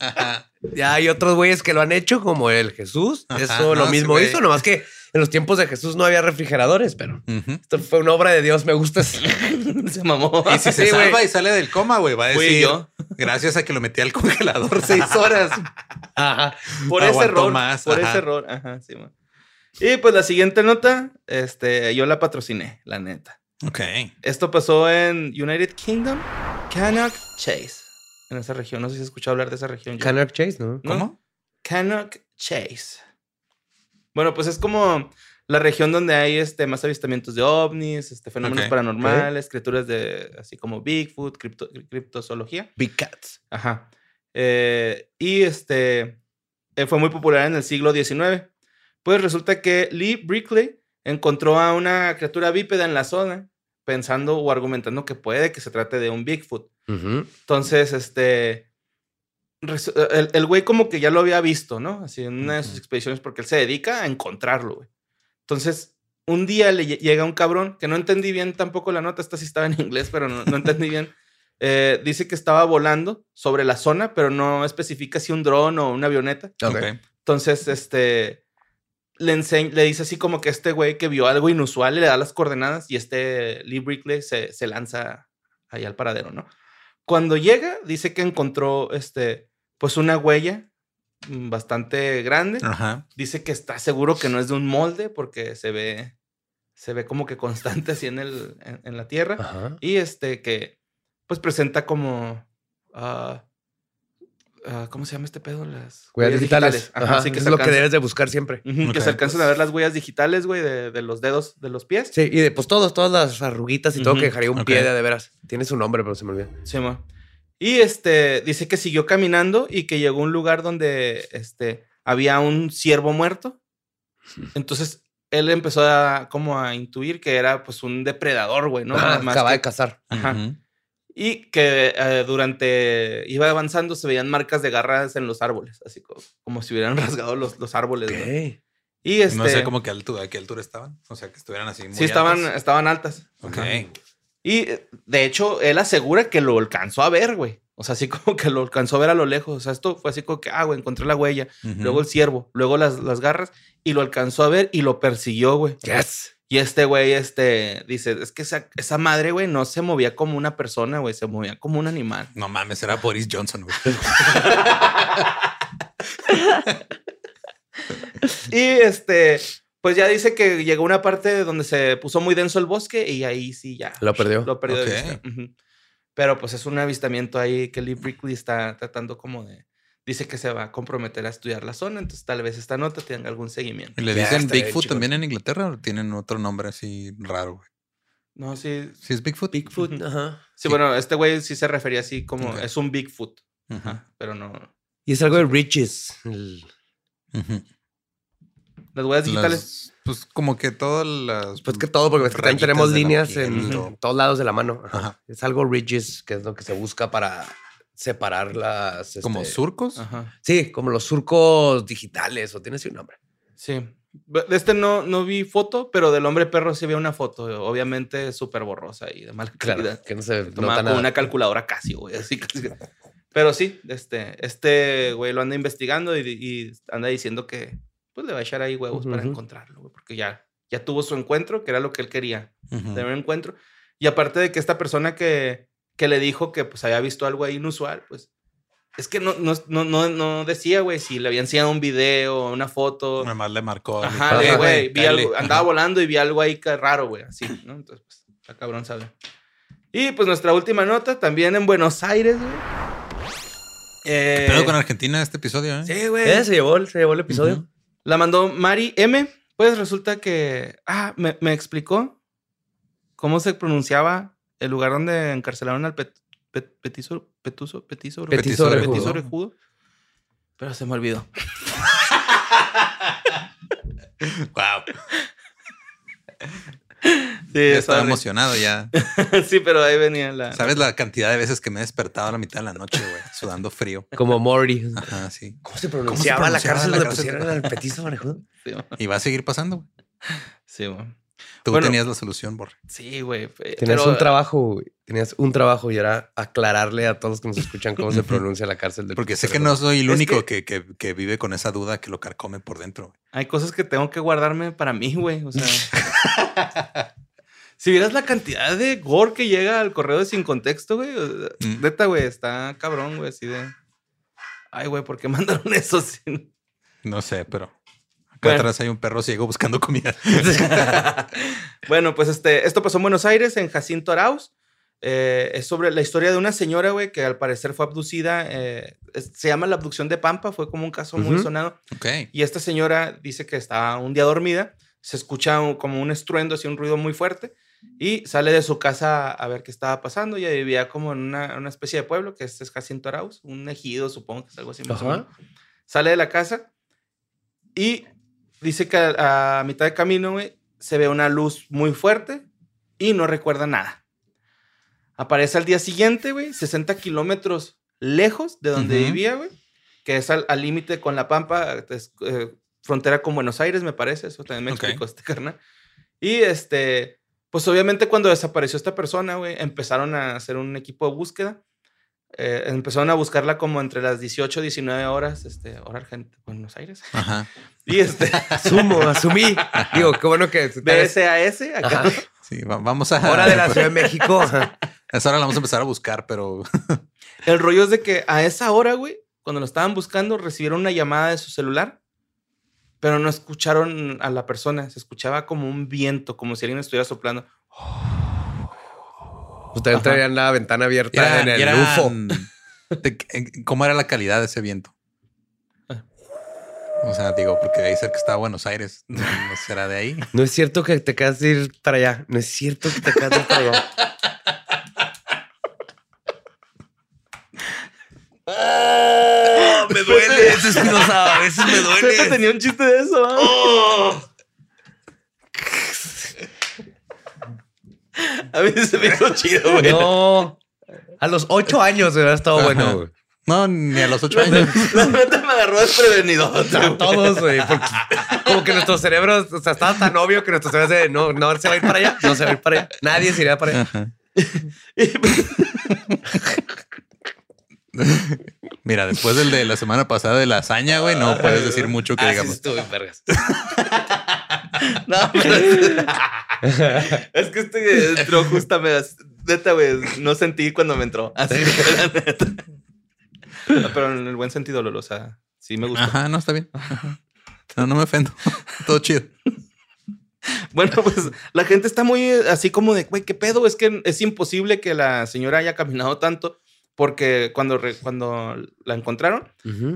Ya hay otros güeyes que lo han hecho, como el Jesús. Ajá, Eso lo mismo sí, hizo, nomás que en los tiempos de Jesús no había refrigeradores, pero esto fue una obra de Dios. Me gusta. Se mamó. Y si se Sí, salva y sale del coma, güey, va a Fui decir, yo. gracias a que lo metí al congelador seis horas. Ajá. Por ese error. más, por ajá. ese error. Ajá, sí, man. Y pues la siguiente nota, este, yo la patrociné, la neta. Ok. Esto pasó en United Kingdom, Cannock Chase. En esa región. No sé si has escuchado hablar de esa región. Canard Chase, ¿no? ¿No? ¿Cómo? Cannock Chase. Bueno, pues es como la región donde hay este, más avistamientos de ovnis, este, fenómenos Ok, paranormales, criaturas de así como Bigfoot, cripto- criptozoología. Big Cats. Ajá. Eh, y este eh, fue muy popular en el siglo XIX. Pues resulta que Lee Brickley encontró a una criatura bípeda en la zona, pensando o argumentando que puede que se trate de un Bigfoot. Ujú. Entonces, este. Resu- El, el güey como que ya lo había visto, ¿no? Así en una de sus expediciones, porque él se dedica a encontrarlo, güey. Entonces, un día le lle- llega un cabrón, que no entendí bien tampoco la nota, esta sí estaba en inglés, pero no, no entendí bien. Eh, dice que estaba volando sobre la zona, pero no especifica si un dron o una avioneta. Ok. Ok. Entonces, este. Le, enseñ- le dice así como que este güey que vio algo inusual le da las coordenadas y este Lee Brickley se, se lanza ahí al paradero, ¿no? Cuando llega, dice que encontró este, pues una huella mm, bastante grande. Ajá. Dice que está seguro que no es de un molde porque se ve, se ve como que constante así en, el, en, en la tierra. Ajá. Y este que, pues presenta como, ah, ah, ¿cómo se llama este pedo? Las Huellas digitales. Ajá, Ajá, sí, que es lo que debes de buscar siempre. Que se alcanzan a ver las huellas digitales, güey, de, de los dedos de los pies. Sí, y de, pues todos, todas las arruguitas y todo Ujú. que dejaría un pie de, de veras. Tiene su nombre, pero se me olvida. Sí, mo. Y este, dice que siguió caminando y que llegó a un lugar donde este, había un ciervo muerto. Entonces, él empezó a como a intuir que era pues un depredador, güey, ¿no? Más acaba que- de cazar. Ajá. Y que eh, durante, iba avanzando, se veían marcas de garras en los árboles, así como, como si hubieran rasgado los, los árboles. Y este, No sé cómo que altura, a qué altura estaban. O sea, que estuvieran así. Muy sí, estaban, altas. estaban altas. Ok. Ajá. Y eh, de hecho, él asegura que lo alcanzó a ver, güey. O sea, así como que lo alcanzó a ver a lo lejos. O sea, esto fue así como que, ah, güey, encontré la huella. Luego el ciervo, luego las, las garras. Y lo alcanzó a ver y lo persiguió, güey. Yes. Y este güey, este, dice, es que esa, esa madre, güey, no se movía como una persona, güey. Se movía como un animal. No mames, era Boris Johnson, güey. Y este, pues ya dice que llegó una parte donde se puso muy denso el bosque y ahí sí ya. Lo perdió. Lo perdió de vista. Pero pues es un avistamiento ahí que Lee Brickley está tratando como de. Dice que se va a comprometer a estudiar la zona, entonces tal vez esta nota tenga algún seguimiento. ¿Y ¿Le dicen Bigfoot también en Inglaterra o tienen otro nombre así raro, güey? No, sí. ¿Sí es Bigfoot? Bigfoot, ajá. Sí, bueno, este güey sí se refería así como es un Bigfoot. Ajá, pero no. Y es algo de Riches. El-. Las huellas digitales. Las- pues como que todas las... Pues que todo, porque ves que también tenemos líneas en todos lados de la mano. Ajá. Ajá. Es algo Ridges, que es lo que se busca para separar las. Como este, surcos. Ajá. Sí, como los surcos digitales, o tiene así un nombre. Sí. De este no, no vi foto, pero del hombre perro sí vi una foto. Obviamente súper borrosa y de mala Claro, calidad. que no se Tomada con nada. una calculadora Casio, güey. Así casi. Pero sí, este, este güey lo anda investigando y, y anda diciendo que, pues le va a echar ahí huevos para Ujú. encontrarlo, güey, porque ya, ya tuvo su encuentro, que era lo que él quería, Ujú. tener un encuentro. Y aparte de que esta persona que, que le dijo que pues había visto algo ahí inusual, pues es que no, no, no, no, no decía, güey, si le había enseñado un video, una foto. Nada más le marcó. Ajá, güey, vi algo, andaba volando y vi algo ahí que raro, güey, así, ¿no? Entonces, pues, está cabrón sabe. Y pues nuestra última nota, también en Buenos Aires, güey. Eh, ¿Qué pedo con Argentina este episodio, eh? Sí, güey. Eh, se llevó, el- se llevó el episodio. Ujú. La mandó Mari M. Pues resulta que. Ah, me, me explicó cómo se pronunciaba el lugar donde encarcelaron al pet, pet- petiso, petuso, petiso, Petiso orejudo. petiso orejudo. Pero se me olvidó. Wow. Sí, Ya estaba emocionado ya. sí, pero ahí venía la. ¿Sabes la cantidad de veces que me he despertado a la mitad de la noche, güey? Sudando frío. Como Morty. Ajá, sí. ¿Cómo se pronunciaba, la pronunciaba cárcel la donde cárcel? pusieron al petiso orejudo? Sí. Y va a seguir pasando, güey. sí, mo. Tú Bueno. tenías la solución, Borre. Sí, güey. eh, Tenías pero- un trabajo, güey. Tenías un trabajo y era aclararle a todos los que nos escuchan cómo se pronuncia la cárcel del Porque sé que no soy el Es único que- que, que- que vive con esa duda que lo carcome por dentro. güey. Hay cosas que tengo que guardarme para mí, güey. O sea. Si vieras la cantidad de gore que llega al correo de sin contexto, güey. Mm. Neta, güey, está cabrón, güey, así de. Ay, güey, ¿por qué mandaron eso? No sé, pero acá Bueno. atrás hay un perro ciego buscando comida. bueno, pues este, esto pasó en Buenos Aires, en Jacinto Arauz. Eh, es sobre la historia de una señora, güey, que al parecer fue abducida. eh, es- se llama la abducción de Pampa, fue como un caso muy sonado. ok. Y esta señora dice que estaba un día dormida, se escucha un- como un estruendo, así un ruido muy fuerte, y sale de su casa a ver qué estaba pasando. Ella vivía como en una, una especie de pueblo, que es, es Jacinto Arauz, un ejido, supongo que es algo así. más o Ajá. menos. Sale de la casa y dice que a, a mitad de camino, güey, se ve una luz muy fuerte y no recuerda nada. Aparece al día siguiente, güey, 60 kilómetros lejos de donde Ujú. vivía, güey, que es al límite con La Pampa, es, eh, frontera con Buenos Aires, me parece, eso también me Ok. explicó este carnal. Y este, pues obviamente cuando desapareció esta persona, güey, empezaron a hacer un equipo de búsqueda. Eh, empezaron a buscarla como entre las 18 19 horas, este, hora Argentina, Buenos Aires. Ajá. Y este, Asumo, asumí. Digo, qué bueno que... BSAS, acá. Ajá. Sí, va- vamos a. Hora de la Ciudad de México. Ajá. A esa hora la vamos a empezar a buscar, pero. El rollo es de que a esa hora, güey, cuando lo estaban buscando, recibieron una llamada de su celular, pero no escucharon a la persona. Se escuchaba como un viento, como si alguien estuviera soplando. Ustedes Ajá. traían la ventana abierta Era- en el eran- UFO. en- ¿Cómo era la calidad de ese viento? O sea, digo, porque ahí cerca está Buenos Aires. ¿No no será de ahí? No es cierto que te acabas de ir para allá. No es cierto que te acabas de ir para allá. Me duele, ese Espinosa. A veces me duele. tenía un chiste de eso, ¿ah? ¡Oh! A mí se me hizo chido, güey. No. A los ocho años hubiera estado Ajá. bueno, güey. No, ni a los ocho años. La neta me agarró desprevenido. A todos, güey. Como que nuestro cerebro, o sea, estaba tan obvio que nuestro cerebro de no, no se va a ir para allá, no se va a ir para allá. Nadie se iría para allá. Mira, después del de la semana pasada de la hazaña, güey, no puedes decir mucho que Ah, sí, digamos. estuvo bien vergas. No, pero es que este entró justamente. Neta, güey. No sentí cuando me entró. Así que, la neta. No, pero en el buen sentido, Lolo. O sea, sí me gustó. Ajá, no está bien. No, no me ofendo. Todo chido. Bueno, pues la gente está muy eh, así como de, güey, ¿qué pedo? Es que es imposible que la señora haya caminado tanto porque cuando, re- cuando la encontraron,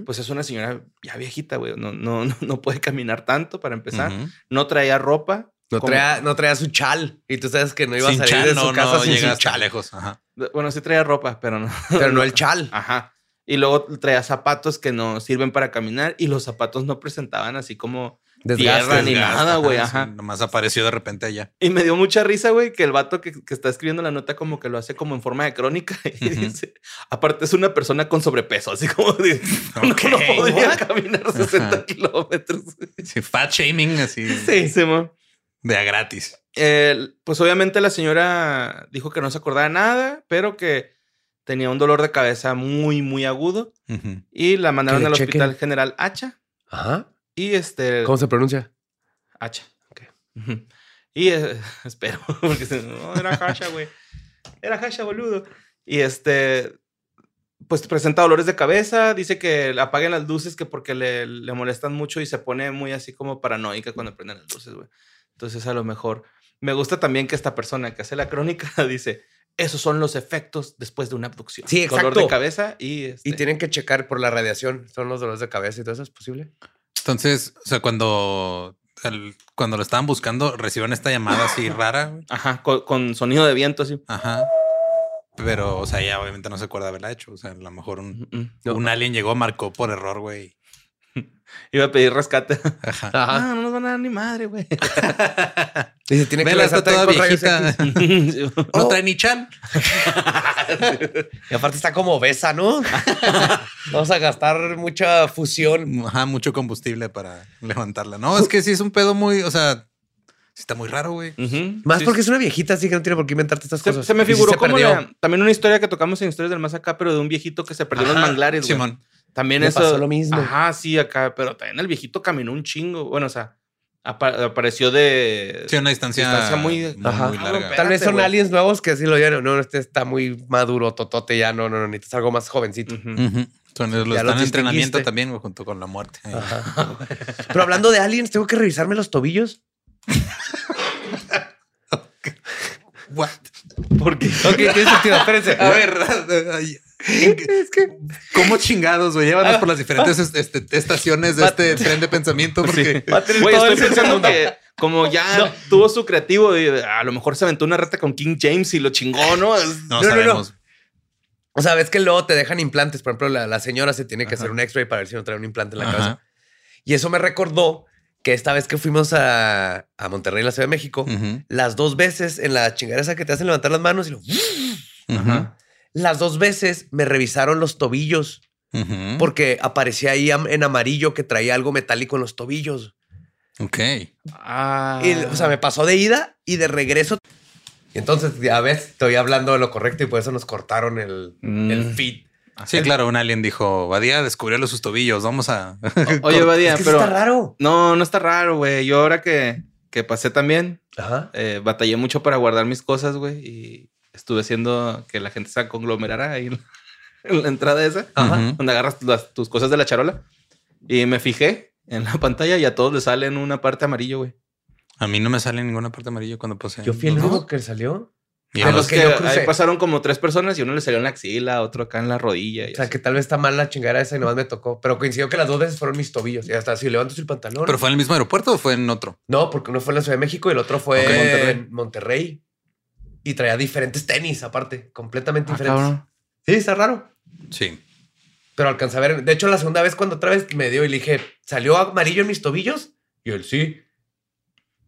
pues es una señora ya viejita, güey. No, no, no, no puede caminar tanto para empezar. No traía ropa. No traía, no traía su chal. Y tú sabes que no iba Sin a salir chal, de su no, casa no sin su chal. lejos. Ajá. Bueno, sí traía ropa, pero no. Pero no el chal. Ajá. Y luego traía zapatos que no sirven para caminar y los zapatos no presentaban así como Desgaste, tierra ni nada, güey. sí, Ajá. nomás apareció de repente allá. Y me dio mucha risa, güey, que el vato que, que está escribiendo la nota como que lo hace como en forma de crónica. Y dice, aparte es una persona con sobrepeso, así como de, no- podría what? caminar 60 Ajá. kilómetros. Sí, fat shaming así Sí, Simón. de a gratis. Eh, pues obviamente la señora dijo que no se acordaba de nada, pero que tenía un dolor de cabeza muy, muy agudo. Y la mandaron al chequen. Hospital General Hacha. Ajá. Y este. ¿Cómo se pronuncia? Hacha. Y eh, espero, porque no, era Hacha, güey. Era Hacha, boludo. Y este, pues presenta dolores de cabeza, dice que apaguen las luces que porque le, le molestan mucho y se pone muy así como paranoica cuando prenden las luces, güey. Entonces a lo mejor me gusta también que esta persona que hace la crónica dice, esos son los efectos después de una abducción. Sí, Dolor exacto. de cabeza y... este, Y tienen que checar por la radiación. Son los dolores de cabeza y todo eso. ¿Es posible? Entonces, o sea, cuando, el- cuando lo estaban buscando, recibieron esta llamada así rara. Ajá, con, con sonido de viento así. Ajá. Pero, o sea, ya obviamente no se acuerda haberla hecho. O sea, a lo mejor un, Mm, mm. Un alien llegó, marcó por error, güey. Iba a pedir rescate. Ajá. Ajá. Ah, no nos van a dar ni madre, güey. Dice, tiene que Vela, está regresar toda viejita. X. No Oh. trae ni chan. Y aparte está como obesa, ¿no? Vamos a gastar mucha fusión. Ajá, mucho combustible para levantarla. No, es que sí es un pedo muy, o sea, sí está muy raro, güey. Más Sí, porque es una viejita, así que no tiene por qué inventarte estas Se, cosas. se me figuró se como la- también una historia que tocamos en Historias del Más Acá, pero de un viejito que se perdió en los manglares, güey. Simón. También Me eso. pasó lo mismo. Ajá, sí, acá. Pero también el viejito caminó un chingo. Bueno, o sea, apa- apareció de. Sí, una distancia, Distancia muy- Ajá. muy larga. Espérate, Tal vez son aliens nuevos que así lo dieron. No, este está muy maduro, totote, ya no, no, no, necesitas algo más jovencito. Ujú. Son, los Ya lo están en entrenamiento también, güey, junto con la muerte. Ajá. Pero hablando de aliens, tengo que revisarme los tobillos. What? ¿Por qué? Ok, tiene sentido. Espérense. A ver, ay, ¿en qué- Es que ¿cómo chingados, güey? Llévanos por las diferentes este, estaciones de este tren de pensamiento porque Güey, estoy pensando que como ya tuvo su creativo, y a lo mejor se aventó una reta con King James y lo chingó, ¿no? Es- no, No, no, no. sabemos. O sea, ves que luego te dejan implantes. Por ejemplo, la, la señora se tiene que hacer un x-ray para ver si no trae un implante en la Ajá. cabeza. Y eso me recordó que esta vez que fuimos a, a Monterrey, la Ciudad de México, las dos veces en la chingadera esa que te hacen levantar las manos y lo- ujú, las dos veces me revisaron los tobillos porque aparecía ahí en amarillo que traía algo metálico en los tobillos. Ok. Ah. Y, o sea, me pasó de ida y de regreso. Y entonces, ya ves, estoy hablando de lo correcto y por eso nos cortaron el, Mm. el feed. Sí, claro, un alien dijo, Badía descubrió sus tobillos, vamos a... Oye, Badía, es que pero. está raro. No, no está raro, güey. Yo ahora que, que pasé también, Ajá. eh, batallé mucho para guardar mis cosas, güey. Y estuve haciendo que la gente se conglomerara ahí en, en la entrada esa, donde agarras las- tus cosas de la charola. Y me fijé en la pantalla y a todos les sale en una parte amarillo, güey. A mí no me sale en ninguna parte amarilla cuando pasé. Yo fui el ¿No? único que salió. Y a los que que yo crucé. ahí pasaron como tres personas y uno le salió en la axila, otro acá en la rodilla. y O sea, así. que tal vez está mal la chingada esa y nomás me tocó. Pero coincidió que las dos veces fueron mis tobillos. Y hasta si levantas el pantalón. ¿Pero fue en el mismo aeropuerto o fue en otro? No, porque uno fue en la Ciudad de México y el otro fue en Monterrey. Y traía diferentes tenis aparte, completamente Ah, diferentes. cabrón. Sí, está raro. Sí. Pero alcancé a ver. De hecho, la segunda vez cuando otra vez me dio y le dije, ¿salió amarillo en mis tobillos? Y él sí.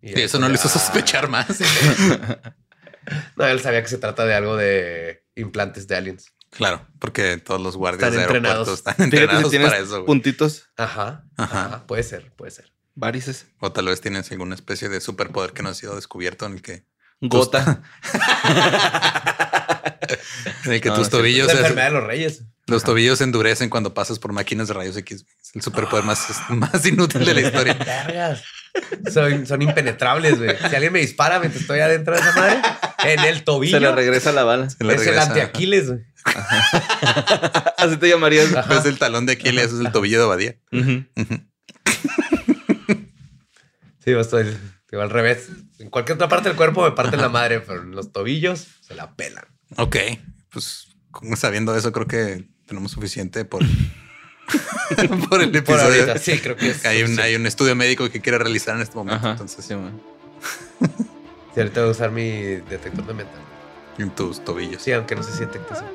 Y eso no lo hizo Ah. sospechar más. No, él sabía que se trata de algo de implantes de aliens. Claro, porque todos los guardias Están de entrenados. aeropuertos están si entrenados tienes para eso. puntitos, Ajá. Ajá. Ajá. Puede ser, puede ser. varices, O tal vez tienes alguna especie de superpoder que no ha sido descubierto en el que, gota. en el que No, tus sí, tobillos la se- enfermedad de los reyes. los tobillos se endurecen cuando pasas por máquinas de rayos X. güey. Es el superpoder más, más inútil de la historia. Son, son impenetrables, güey. Si alguien me dispara mientras estoy adentro de esa madre, en el tobillo. Se le regresa la bala. Se le es el regresa. antiaquiles, güey. Así te llamarías. Es el talón de Aquiles, es el tobillo de Badía. Ujú. Sí, yo digo, al revés. En cualquier otra parte del cuerpo me parten la madre, pero en los tobillos se la pelan. Ok, pues sabiendo eso, creo que tenemos suficiente por, por el Por episodio. ahorita, sí, creo que es. Hay un, sí. hay un estudio médico que quiere realizar en este momento. Ajá. Entonces, sí, man. Sí, ahorita voy a usar mi detector de metal. en tus tobillos. Sí, aunque no sé si detecta eso.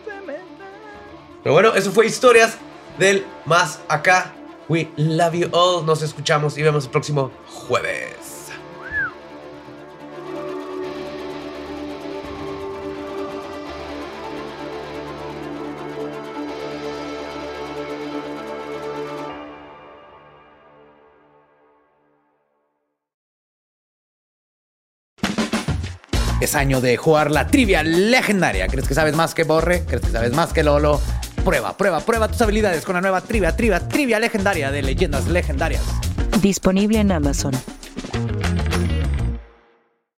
Pero bueno, eso fue historias del más acá. We love you all. Nos escuchamos y vemos el próximo jueves. Es año de jugar la trivia legendaria. ¿Crees que sabes más que Borre? ¿Crees que sabes más que Lolo? Prueba, prueba, prueba tus habilidades con la nueva trivia, trivia, trivia legendaria de leyendas legendarias. Disponible en Amazon.